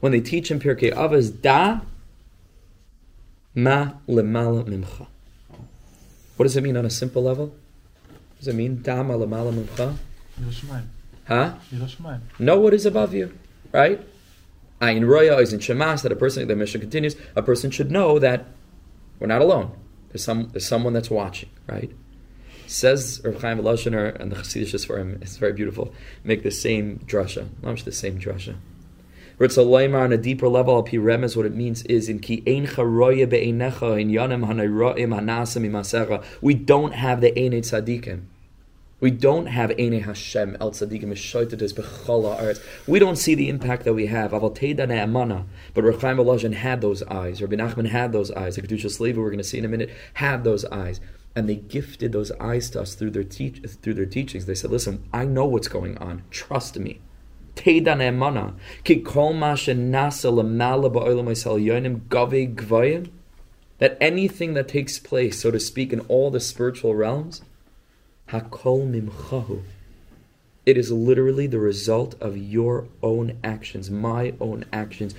when they teach in Pirkei Avos Da Ma Lemala Mimcha. What does it mean on a simple level? What does it mean Da Ma Lemala Mimcha? Huh? Know what is above you, right? Ayin Roya is in Shemas that a person, the mission continues, a person should know that we're not alone. There's some there's someone that's watching, right? Says Rav Chaim Volozhiner and the Chassidish is for him, it's very beautiful, make the same drasha, not the same drasha. Ritzalaymar on a deeper level, P Remez, what it means is in ki ein charoya be'einecha in yanim hanayroim hanasim imasera. We don't have the einei tzadikim. We don't have Eine Hashem El Tzadikim Mishoitetes B'Chala Aretz. We don't see the impact that we have. Aval Teda Ne'amana. But Rechaim Volozhin had those eyes. Rabbi Nachman had those eyes. The Kedushas Levi, we're going to see in a minute, had those eyes. And they gifted those eyes to us through their, through their teachings. They said, listen, I know what's going on. Trust me. Teda Ne'amana. Ki kol ma shenasa l'mala ba'olam yonim. That anything that takes place, so to speak, in all the spiritual realms, Hakol mimchahu. It is literally the result of your own actions, my own actions.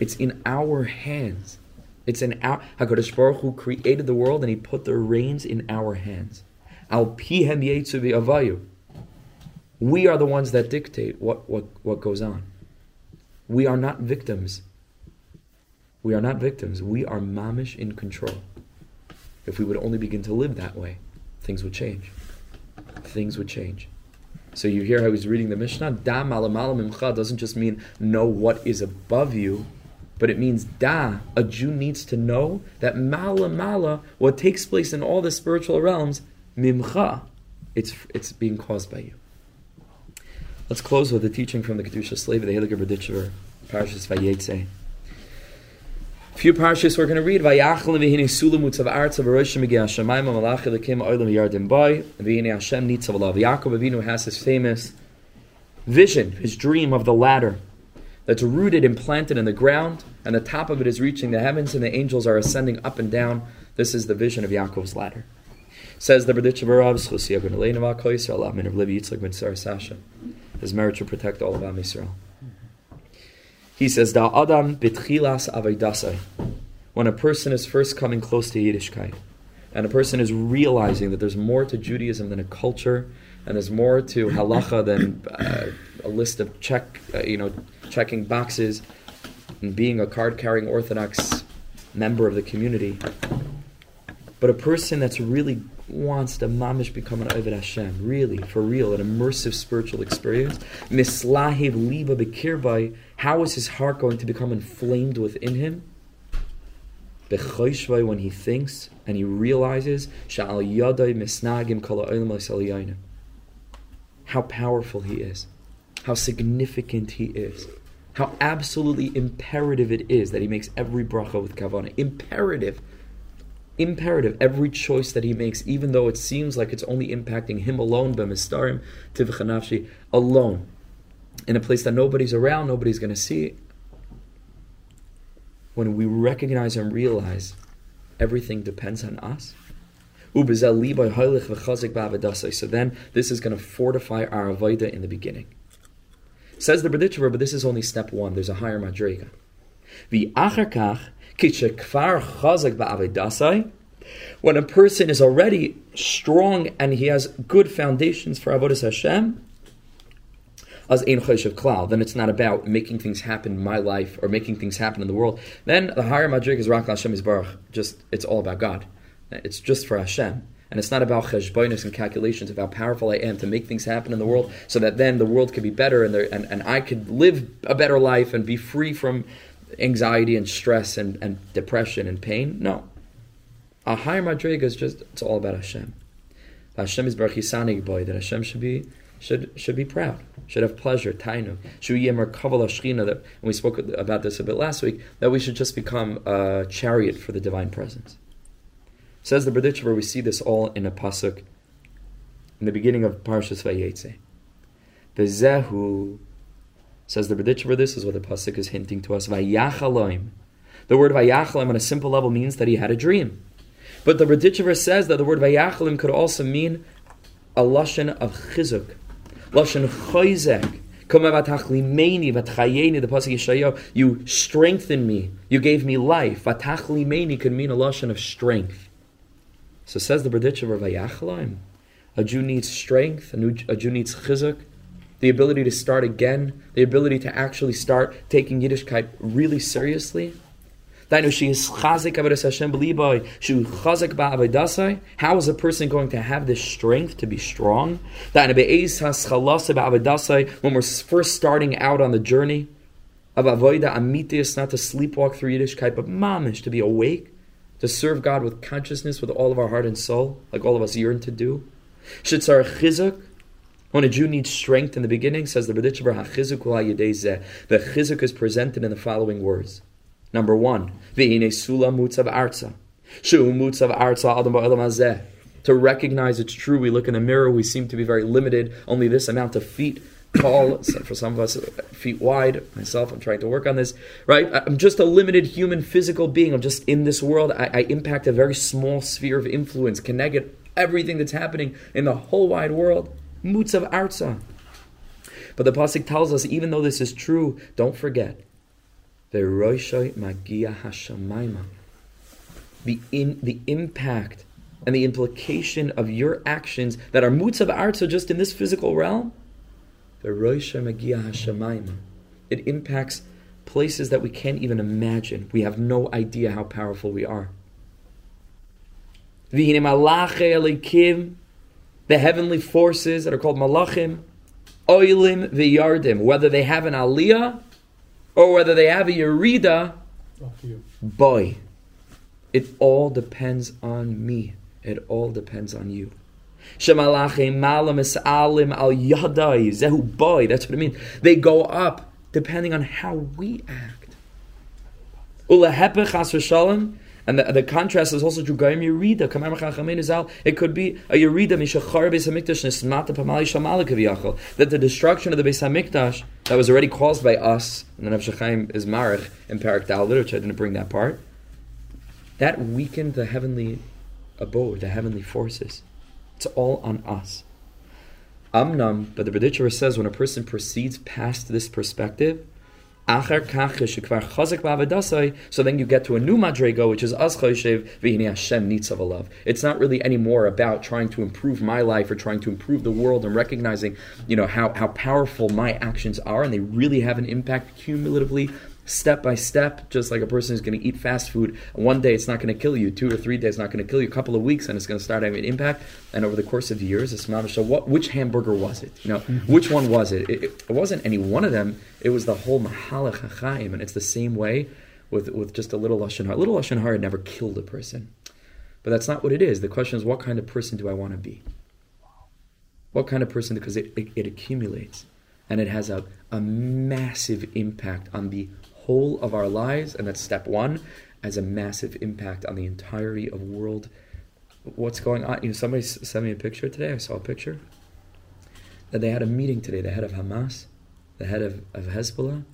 It's in our hands. It's in our Hakadosh Baruch Hu created the world and He put the reins in our hands. Al avayu. We are the ones that dictate what, what, what goes on. We are not victims. We are not victims. We are mamish in control. If we would only begin to live that way, things would change. Things would change. So you hear how he's reading the Mishnah. Da malamala mimcha doesn't just mean know what is above you, but it means da. A Jew needs to know that mala mala, what takes place in all the spiritual realms, mimcha, it's it's being caused by you. Let's close with a teaching from the Kedushas Levi the Heliger Berditchever, Parashas Vayetze. Few parshas we're going to read. Vayachal v'hine sulamutz of arts of Aroshim Megi Hashemayim Malach Elikim Oilam Yardim Boy v'hine Hashem Nitzav Alav. Yaakov Avinu has his famous vision, his dream of the ladder that's rooted and planted in the ground, and the top of it is reaching the heavens, and the angels are ascending up and down. This is the vision of Yaakov's ladder. Says the Berditchev Rav Schusi Agun Alein of HaKoyis Allah Min of Levi Yitzchak Ben Sasha. His merit to protect all of Am Yisrael. He says, Da Adam bitchilas avaydasai. When a person is first coming close to Yiddishkeit, and a person is realizing that there's more to Judaism than a culture, and there's more to halacha than uh, a list of check, uh, you know, checking boxes, and being a card-carrying Orthodox member of the community. But a person that's really wants to mamish become an Ovid Hashem, really, for real, an immersive spiritual experience, mislahiv liba bekirbai, how is his heart going to become inflamed within him? when he thinks and he realizes Sha'al yadai misnagim kala how powerful he is, how significant he is, how absolutely imperative it is that he makes every bracha with kavanah. Imperative. Imperative. Every choice that he makes, even though it seems like it's only impacting him alone, b'mistarim, tivchanafshi, alone, in a place that nobody's around, nobody's going to see. When we recognize and realize everything depends on us, so then this is going to fortify our avodah in the beginning. Says the Berditcher, but this is only step one. There's a higher madriga. The madrega. When a person is already strong and he has good foundations for avodas Hashem, as ein choshev klal, then it's not about making things happen in my life or making things happen in the world. Then the higher madrig is rak Hashem is baruch. Just it's all about God. It's just for Hashem. And it's not about cheshbonis and calculations of how powerful I am to make things happen in the world so that then the world could be better and, there, and, and I could live a better life and be free from anxiety and stress and, and depression and pain. No. A higher madriga is just, it's all about Hashem. Hashem is Baruch boy, that Hashem should be should should be proud, should have pleasure, tainu. Should that and we spoke about this a bit last week, that we should just become a chariot for the divine presence. Says the Berditcher, we see this all in a pasuk in the beginning of Parshas Vayetze. The Zehu says the Berditcher, this is what the pasuk is hinting to us. Vayachaloim. The word Vayachaloim on a simple level means that he had a dream. But the Berditcher says that the word Vayachalim could also mean a lashon of chizuk, lashon choizek. The pasuk Yeshayahu, you strengthened me, you gave me life. Vatachlimeni could mean a lashon of strength. So says the Berditcher of Vayachalaim. A Jew needs strength, a, Jew needs chizuk, the ability to start again, the ability to actually start taking Yiddishkeit really seriously. How is a person going to have this strength to be strong? When we're first starting out on the journey of avoida amitis, not to sleepwalk through Yiddishkeit, but mamish, to be awake to serve God with consciousness, with all of our heart and soul, like all of us yearn to do. Shitzar chizuk, when a Jew needs strength in the beginning, says the HaChizuk The chizuk is presented in the following words. Number one, mutzav arza. To recognize it's true, we look in the mirror, we seem to be very limited, only this amount of feet tall, [coughs] for some of us, feet wide. Myself, I'm trying to work on this, right? I'm just a limited human physical being. I'm just in this world. I, I impact a very small sphere of influence, connect everything that's happening in the whole wide world. Of Arza. But the Pasuk tells us, even though this is true, don't forget. The Magia Hashamaima. The, in, the impact and the implication of your actions that are of arza just in this physical realm the it impacts places that we can't even imagine. We have no idea how powerful we are. The heavenly forces that are called malachim, oilim v'yardim, whether they have an aliyah or whether they have a yerida, boy, it all depends on me. It all depends on you. Shemalachim malam alim al yadai zehu boy. That's what it means. They go up depending on how we act. Ulahepech shalom. And the, the contrast is also true. Goyim Yerida. It could be a Yerida Mishachar Beis Hamikdash Nismata Pamali Shamalak Kaviyachol. That the destruction of the Beis Hamikdash that was already caused by us, and then Nefesh HaChaim is Marich in Parak Dalit, which I didn't bring that part. That weakened the heavenly abode, the heavenly forces. It's all on us. Amnam, but the Berditcher says when a person proceeds past this perspective, so then you get to a new madrego, which is as choshev Hashem nitzav love. It's not really anymore about trying to improve my life or trying to improve the world and recognizing, you know, how, how powerful my actions are and they really have an impact cumulatively step by step, just like a person is going to eat fast food. One day it's not going to kill you, two or three days not going to kill you, a couple of weeks and it's going to start having an impact. And over the course of years, it's not so what which hamburger was it? You know, mm-hmm. which one was it? it? it? wasn't any one of them. It was the whole mahalach hachaim, and it's the same way with with just a little lashon hara. Little lashon hara never killed a person, but that's not what it is. The question is, what kind of person do I want to be? What kind of person? Because it, it, it accumulates, and it has a, a massive impact on the whole of our lives, and that's step one, has a massive impact on the entirety of world. What's going on? You know, somebody sent me a picture today. I saw a picture that they had a meeting today. The head of Hamas, the head of, of Hezbollah,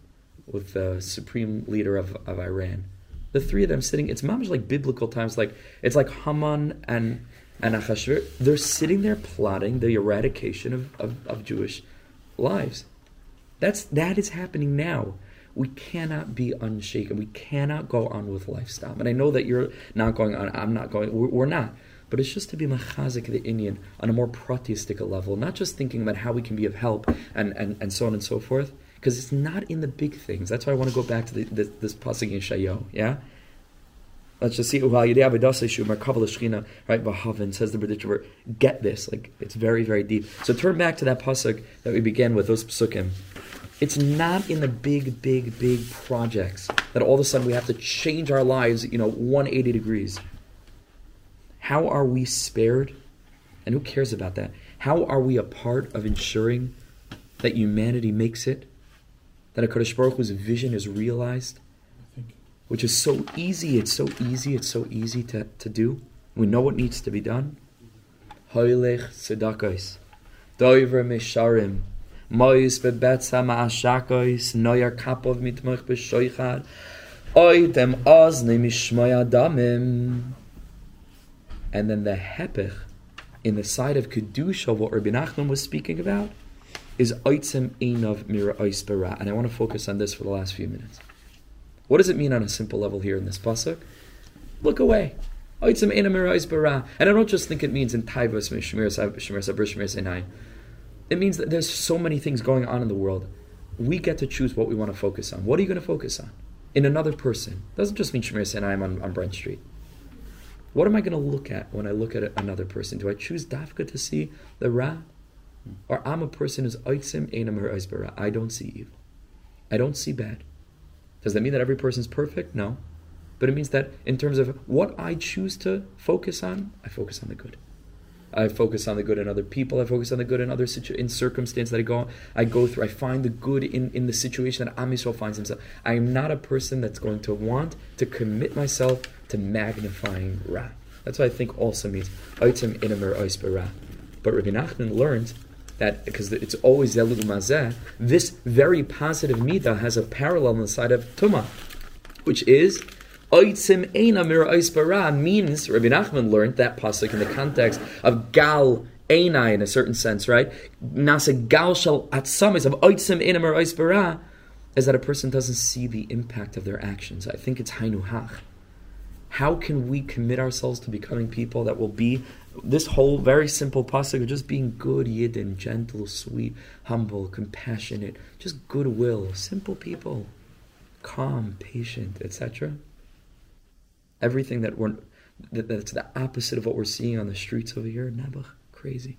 with the supreme leader of, of Iran. The three of them sitting. It's much like biblical times. Like it's like Haman and and Achashverosh. They're sitting there plotting the eradication of, of, of Jewish lives. That's that is happening now we cannot be unshaken. We cannot go on with lifestyle. And I know that you're not going on. I'm not going. We're, not. But it's just to be machazik the inyan on a more pratistic level, not just thinking about how we can be of help and, and, and so on and so forth. Because it's not in the big things. That's why I want to go back to the, the, this pasuk in Shayo. Yeah. Let's just see. Right, Bahavin says the word, Get this, like it's very, very deep. So turn back to that pasuk that we began with those psukim. It's not in the big, big, big projects that all of a sudden we have to change our lives, you know, 180 degrees. How are we spared? And who cares about that? How are we a part of ensuring that humanity makes it? That a Kodesh Baruch Hu's vision is realized? Which is so easy, it's so easy, it's so easy to, to do. We know what needs to be done. Hoylech tzedakos. Doiver mesharim. Mois kapov. And then the hepech, in the side of Kedusha, what Rabbi Nachman was speaking about, is oitzem einov mira oispera. And I want to focus on this for the last few minutes. What does it mean on a simple level here in this pasuk? Look away. Oitzem einov mira oispera. And I don't just think it means in taivos, shemir sabr, shemir senai. It means that there's so many things going on in the world. We get to choose what we want to focus on. What are you going to focus on? In another person. Doesn't just mean Shemir and I'm on, on Brent Street. What am I going to look at when I look at another person? Do I choose Dafka to see the Ra? Or I'm a person who's Oitzim Einam Her I don't see evil. I don't see bad. Does that mean that every person is perfect? No. But it means that in terms of what I choose to focus on, I focus on the good. I focus on the good in other people. I focus on the good in other situ- in circumstance that I go I go through. I find the good in, in the situation that Am Yisrael finds himself. I am not a person that's going to want to commit myself to magnifying Ra. That's what I think also means Oitim Inamer Oisbara. But Rabbi Nachman learned that because it's always Zelul Mazeh, this very positive midah has a parallel on the side of Tumah, which is Oitzim Eina Mira Oispara means, Rabbi Nachman learned that pasuk in the context of Gal Einai in a certain sense, right? Nasa Gal Shal Atzamis of Oitzim Eina Mira Oispara is that a person doesn't see the impact of their actions. I think it's Hainu Hach. How can we commit ourselves to becoming people that will be this whole very simple pasuk of just being good, yidden, gentle, sweet, humble, compassionate, just goodwill, simple people, calm, patient, etc everything that we're that, that's the opposite of what we're seeing on the streets over here Nebuch. Crazy.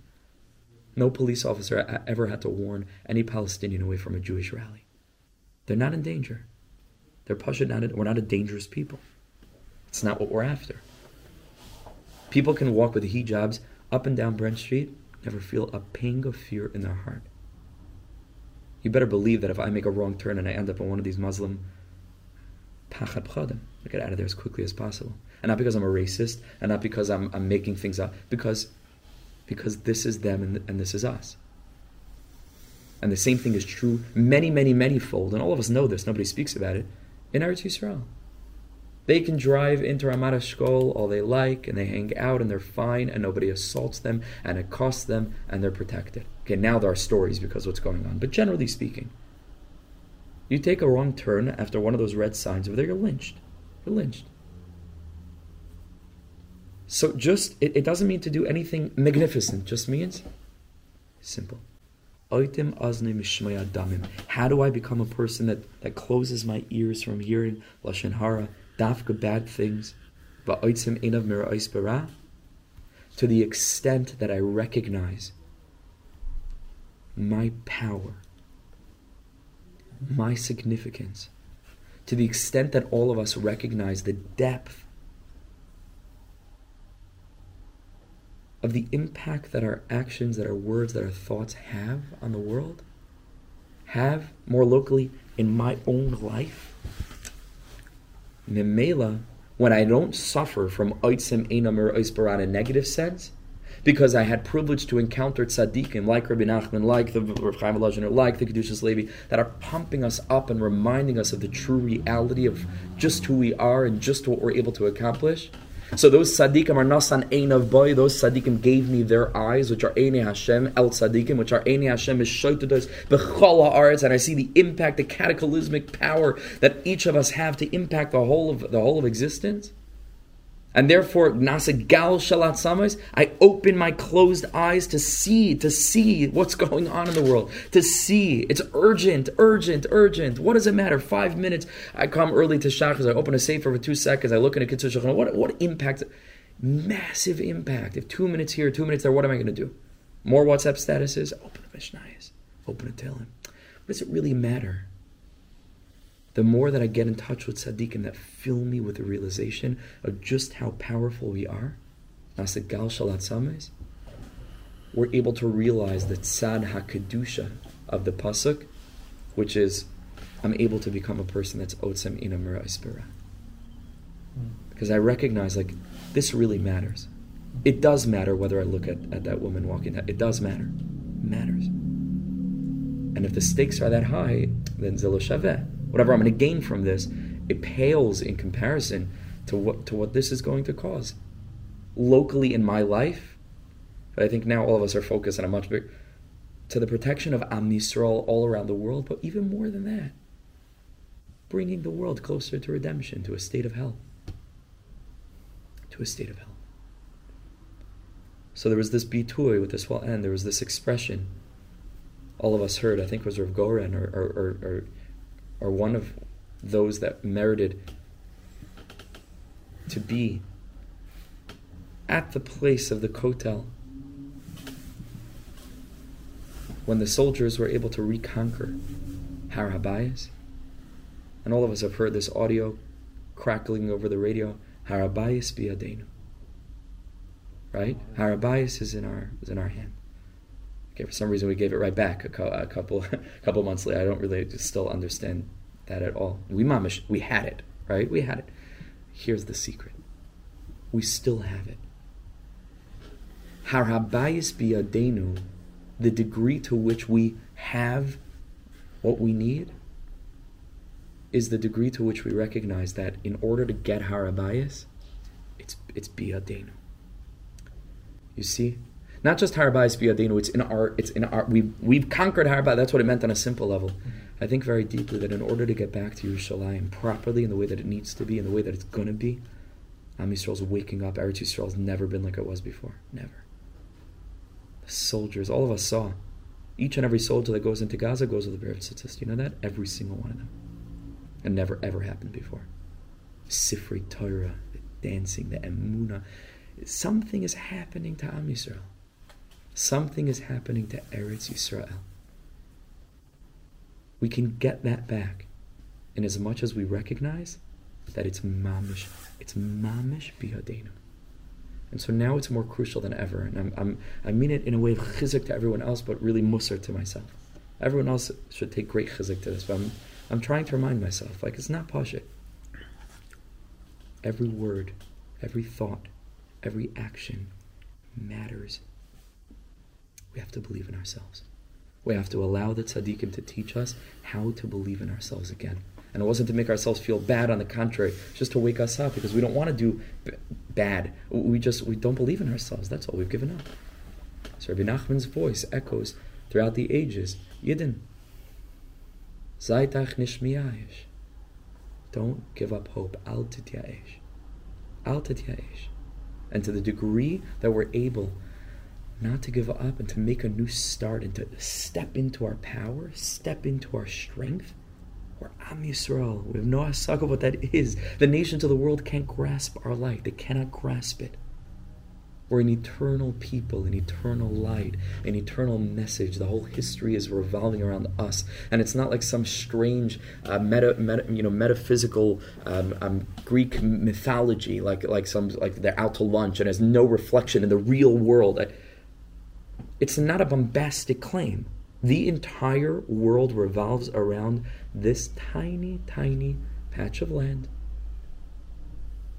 No police officer ever had to warn any Palestinian away from a Jewish rally. They're not in danger. They're Pasha not. We're not a dangerous people. It's not what we're after. People can walk with hijabs up and down Brent Street, never feel a pang of fear in their heart. You better believe that if I make a wrong turn and I end up in one of these Muslim pchadim, I get out of there as quickly as possible. And not because I'm a racist, and not because I'm, I'm making things up, because, because this is them and, and this is us. And the same thing is true many, many, many fold, and all of us know this, nobody speaks about it, in Eretz Yisrael. They can drive into Ramat all they like, and they hang out, and they're fine, and nobody assaults them, and it costs them, and they're protected. Okay, now there are stories because what's going on, but generally speaking, you take a wrong turn after one of those red signs over there, you're lynched. You're lynched. So just, it, it doesn't mean to do anything magnificent, just means simple. How do I become a person that, that closes my ears from hearing Lashon Hara, dafka bad things, to the extent that I recognize my power, my significance, to the extent that all of us recognize the depth of the impact that our actions, that our words, that our thoughts have on the world, have more locally in my own life. Memela, when I don't suffer from oitzim enam or oisbaran in a negative sense, because I had privilege to encounter tzaddikim like Rabbi Nachman, like the Rav Chaim like the Kedushas Levi, that are pumping us up and reminding us of the true reality of just who we are and just what we're able to accomplish. So those tzaddikim are nasan ein of boy. Those tzaddikim gave me their eyes, which are Eini Hashem el tzaddikim, which are Eini Hashem is shoytados b'chol haaretz, and I see the impact, the cataclysmic power that each of us have to impact the whole of the whole of existence. And therefore, nasegal shalat samas, I open my closed eyes to see, to see what's going on in the world, to see. It's urgent, urgent, urgent. What does it matter? Five minutes. I come early to shachas. I open a sefer for two seconds. I look in a kitzur What, what impact? Massive impact. If two minutes here, two minutes there, what am I going to do? More WhatsApp statuses? Open the Mishnayos. Open Tehillim. What does it really matter? The more that I get in touch with tzaddikim that fill me with the realization of just how powerful we are, Shalat we're able to realize the tzad HaKedusha of the Pasuk, which is, I'm able to become a person that's Otsem Inamura Ispira. Because I recognize, like, this really matters. It does matter whether I look at, at that woman walking. It does matter. It matters. And if the stakes are that high, then Zilo Shaveh whatever I'm going to gain from this, it pales in comparison to what to what this is going to cause. Locally in my life, but I think now all of us are focused on a much bigger to the protection of Am Yisrael all around the world, but even more than that, bringing the world closer to redemption, to a state of hell, to a state of hell. So there was this bitui with this will end. There was this expression. All of us heard. I think was Rav Goren or, or, or, or or one of those that merited to be at the place of the kotel when the soldiers were able to reconquer Har Habayis. And all of us have heard this audio crackling over the radio, Har Habayis biadenu. Right? Har Habayis is in our is in our hand. Okay, for some reason we gave it right back a, co- a couple [laughs] a couple months later. I don't really still understand that at all. We mamish, we had it, right? We had it. Here's the secret. We still have it. Harabayis biadenu, the degree to which we have what we need, is the degree to which we recognize that in order to get harabayis, it's it's biadenu. You see, not just Harabayis Biyadinu, it's in our, it's in our, we've, we've conquered Harabayis, that's what it meant on a simple level. I think very deeply that in order to get back to Yerushalayim properly in the way that it needs to be, in the way that it's to be, Am Yisrael's waking up. Eretz Yisrael's never been like it was before. Never. The soldiers, all of us saw. Each and every soldier that goes into Gaza goes with a Be'er Tzitzis. You know that? Every single one of them. It never, ever happened before. Sifri Torah, the dancing, the Emunah. Something is happening to Am Yisrael. Something is happening to Eretz Yisrael. We can get that back in as much as we recognize that it's mamish, it's mamish biyadenu. And so now it's more crucial than ever. And I'm, I'm, i mean it in a way of chizik to everyone else, but really mussar to myself. Everyone else should take great chizik to this, but I'm, I'm trying to remind myself, like it's not pashit. Every word, every thought, every action matters we have to believe in ourselves. We have to allow the tzaddikim to teach us how to believe in ourselves again. And it wasn't to make ourselves feel bad. On the contrary, just to wake us up because we don't want to do b- bad. We just we don't believe in ourselves. That's all we've given up. So Rabbi Nachman's voice echoes throughout the ages. Yidden. Zaitach nishmiyayish. Don't give up hope. Al tityayish. Al tityayish. And to the degree that we're able not to give up and to make a new start and to step into our power, step into our strength. We're Am Yisrael. We have no asaka what that is. The nations of the world can't grasp our light. They cannot grasp it. We're an eternal people, an eternal light, an eternal message. The whole history is revolving around us, and it's not like some strange, uh, meta, meta, you know, metaphysical um, um, Greek mythology, like like some like they're out to lunch and has no reflection in the real world. It's not a bombastic claim. The entire world revolves around this tiny, tiny patch of land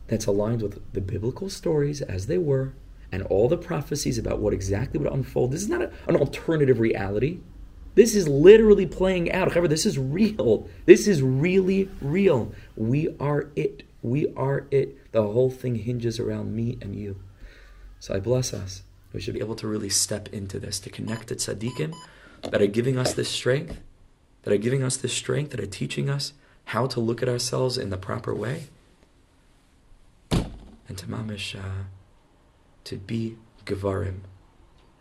that's aligned with the biblical stories as they were and all the prophecies about what exactly would unfold. This is not a, an alternative reality. This is literally playing out. However, this is real. This is really real. We are it. We are it. The whole thing hinges around me and you. So I bless us. We should be able to really step into this, to connect to tzaddikim that are giving us this strength, that are giving us this strength, that are teaching us how to look at ourselves in the proper way. And to mamish, uh, to be Gevarim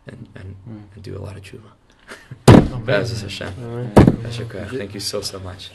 and, and, mm. and do a lot of tshuva. [laughs] Hashem. Thank you so, so much.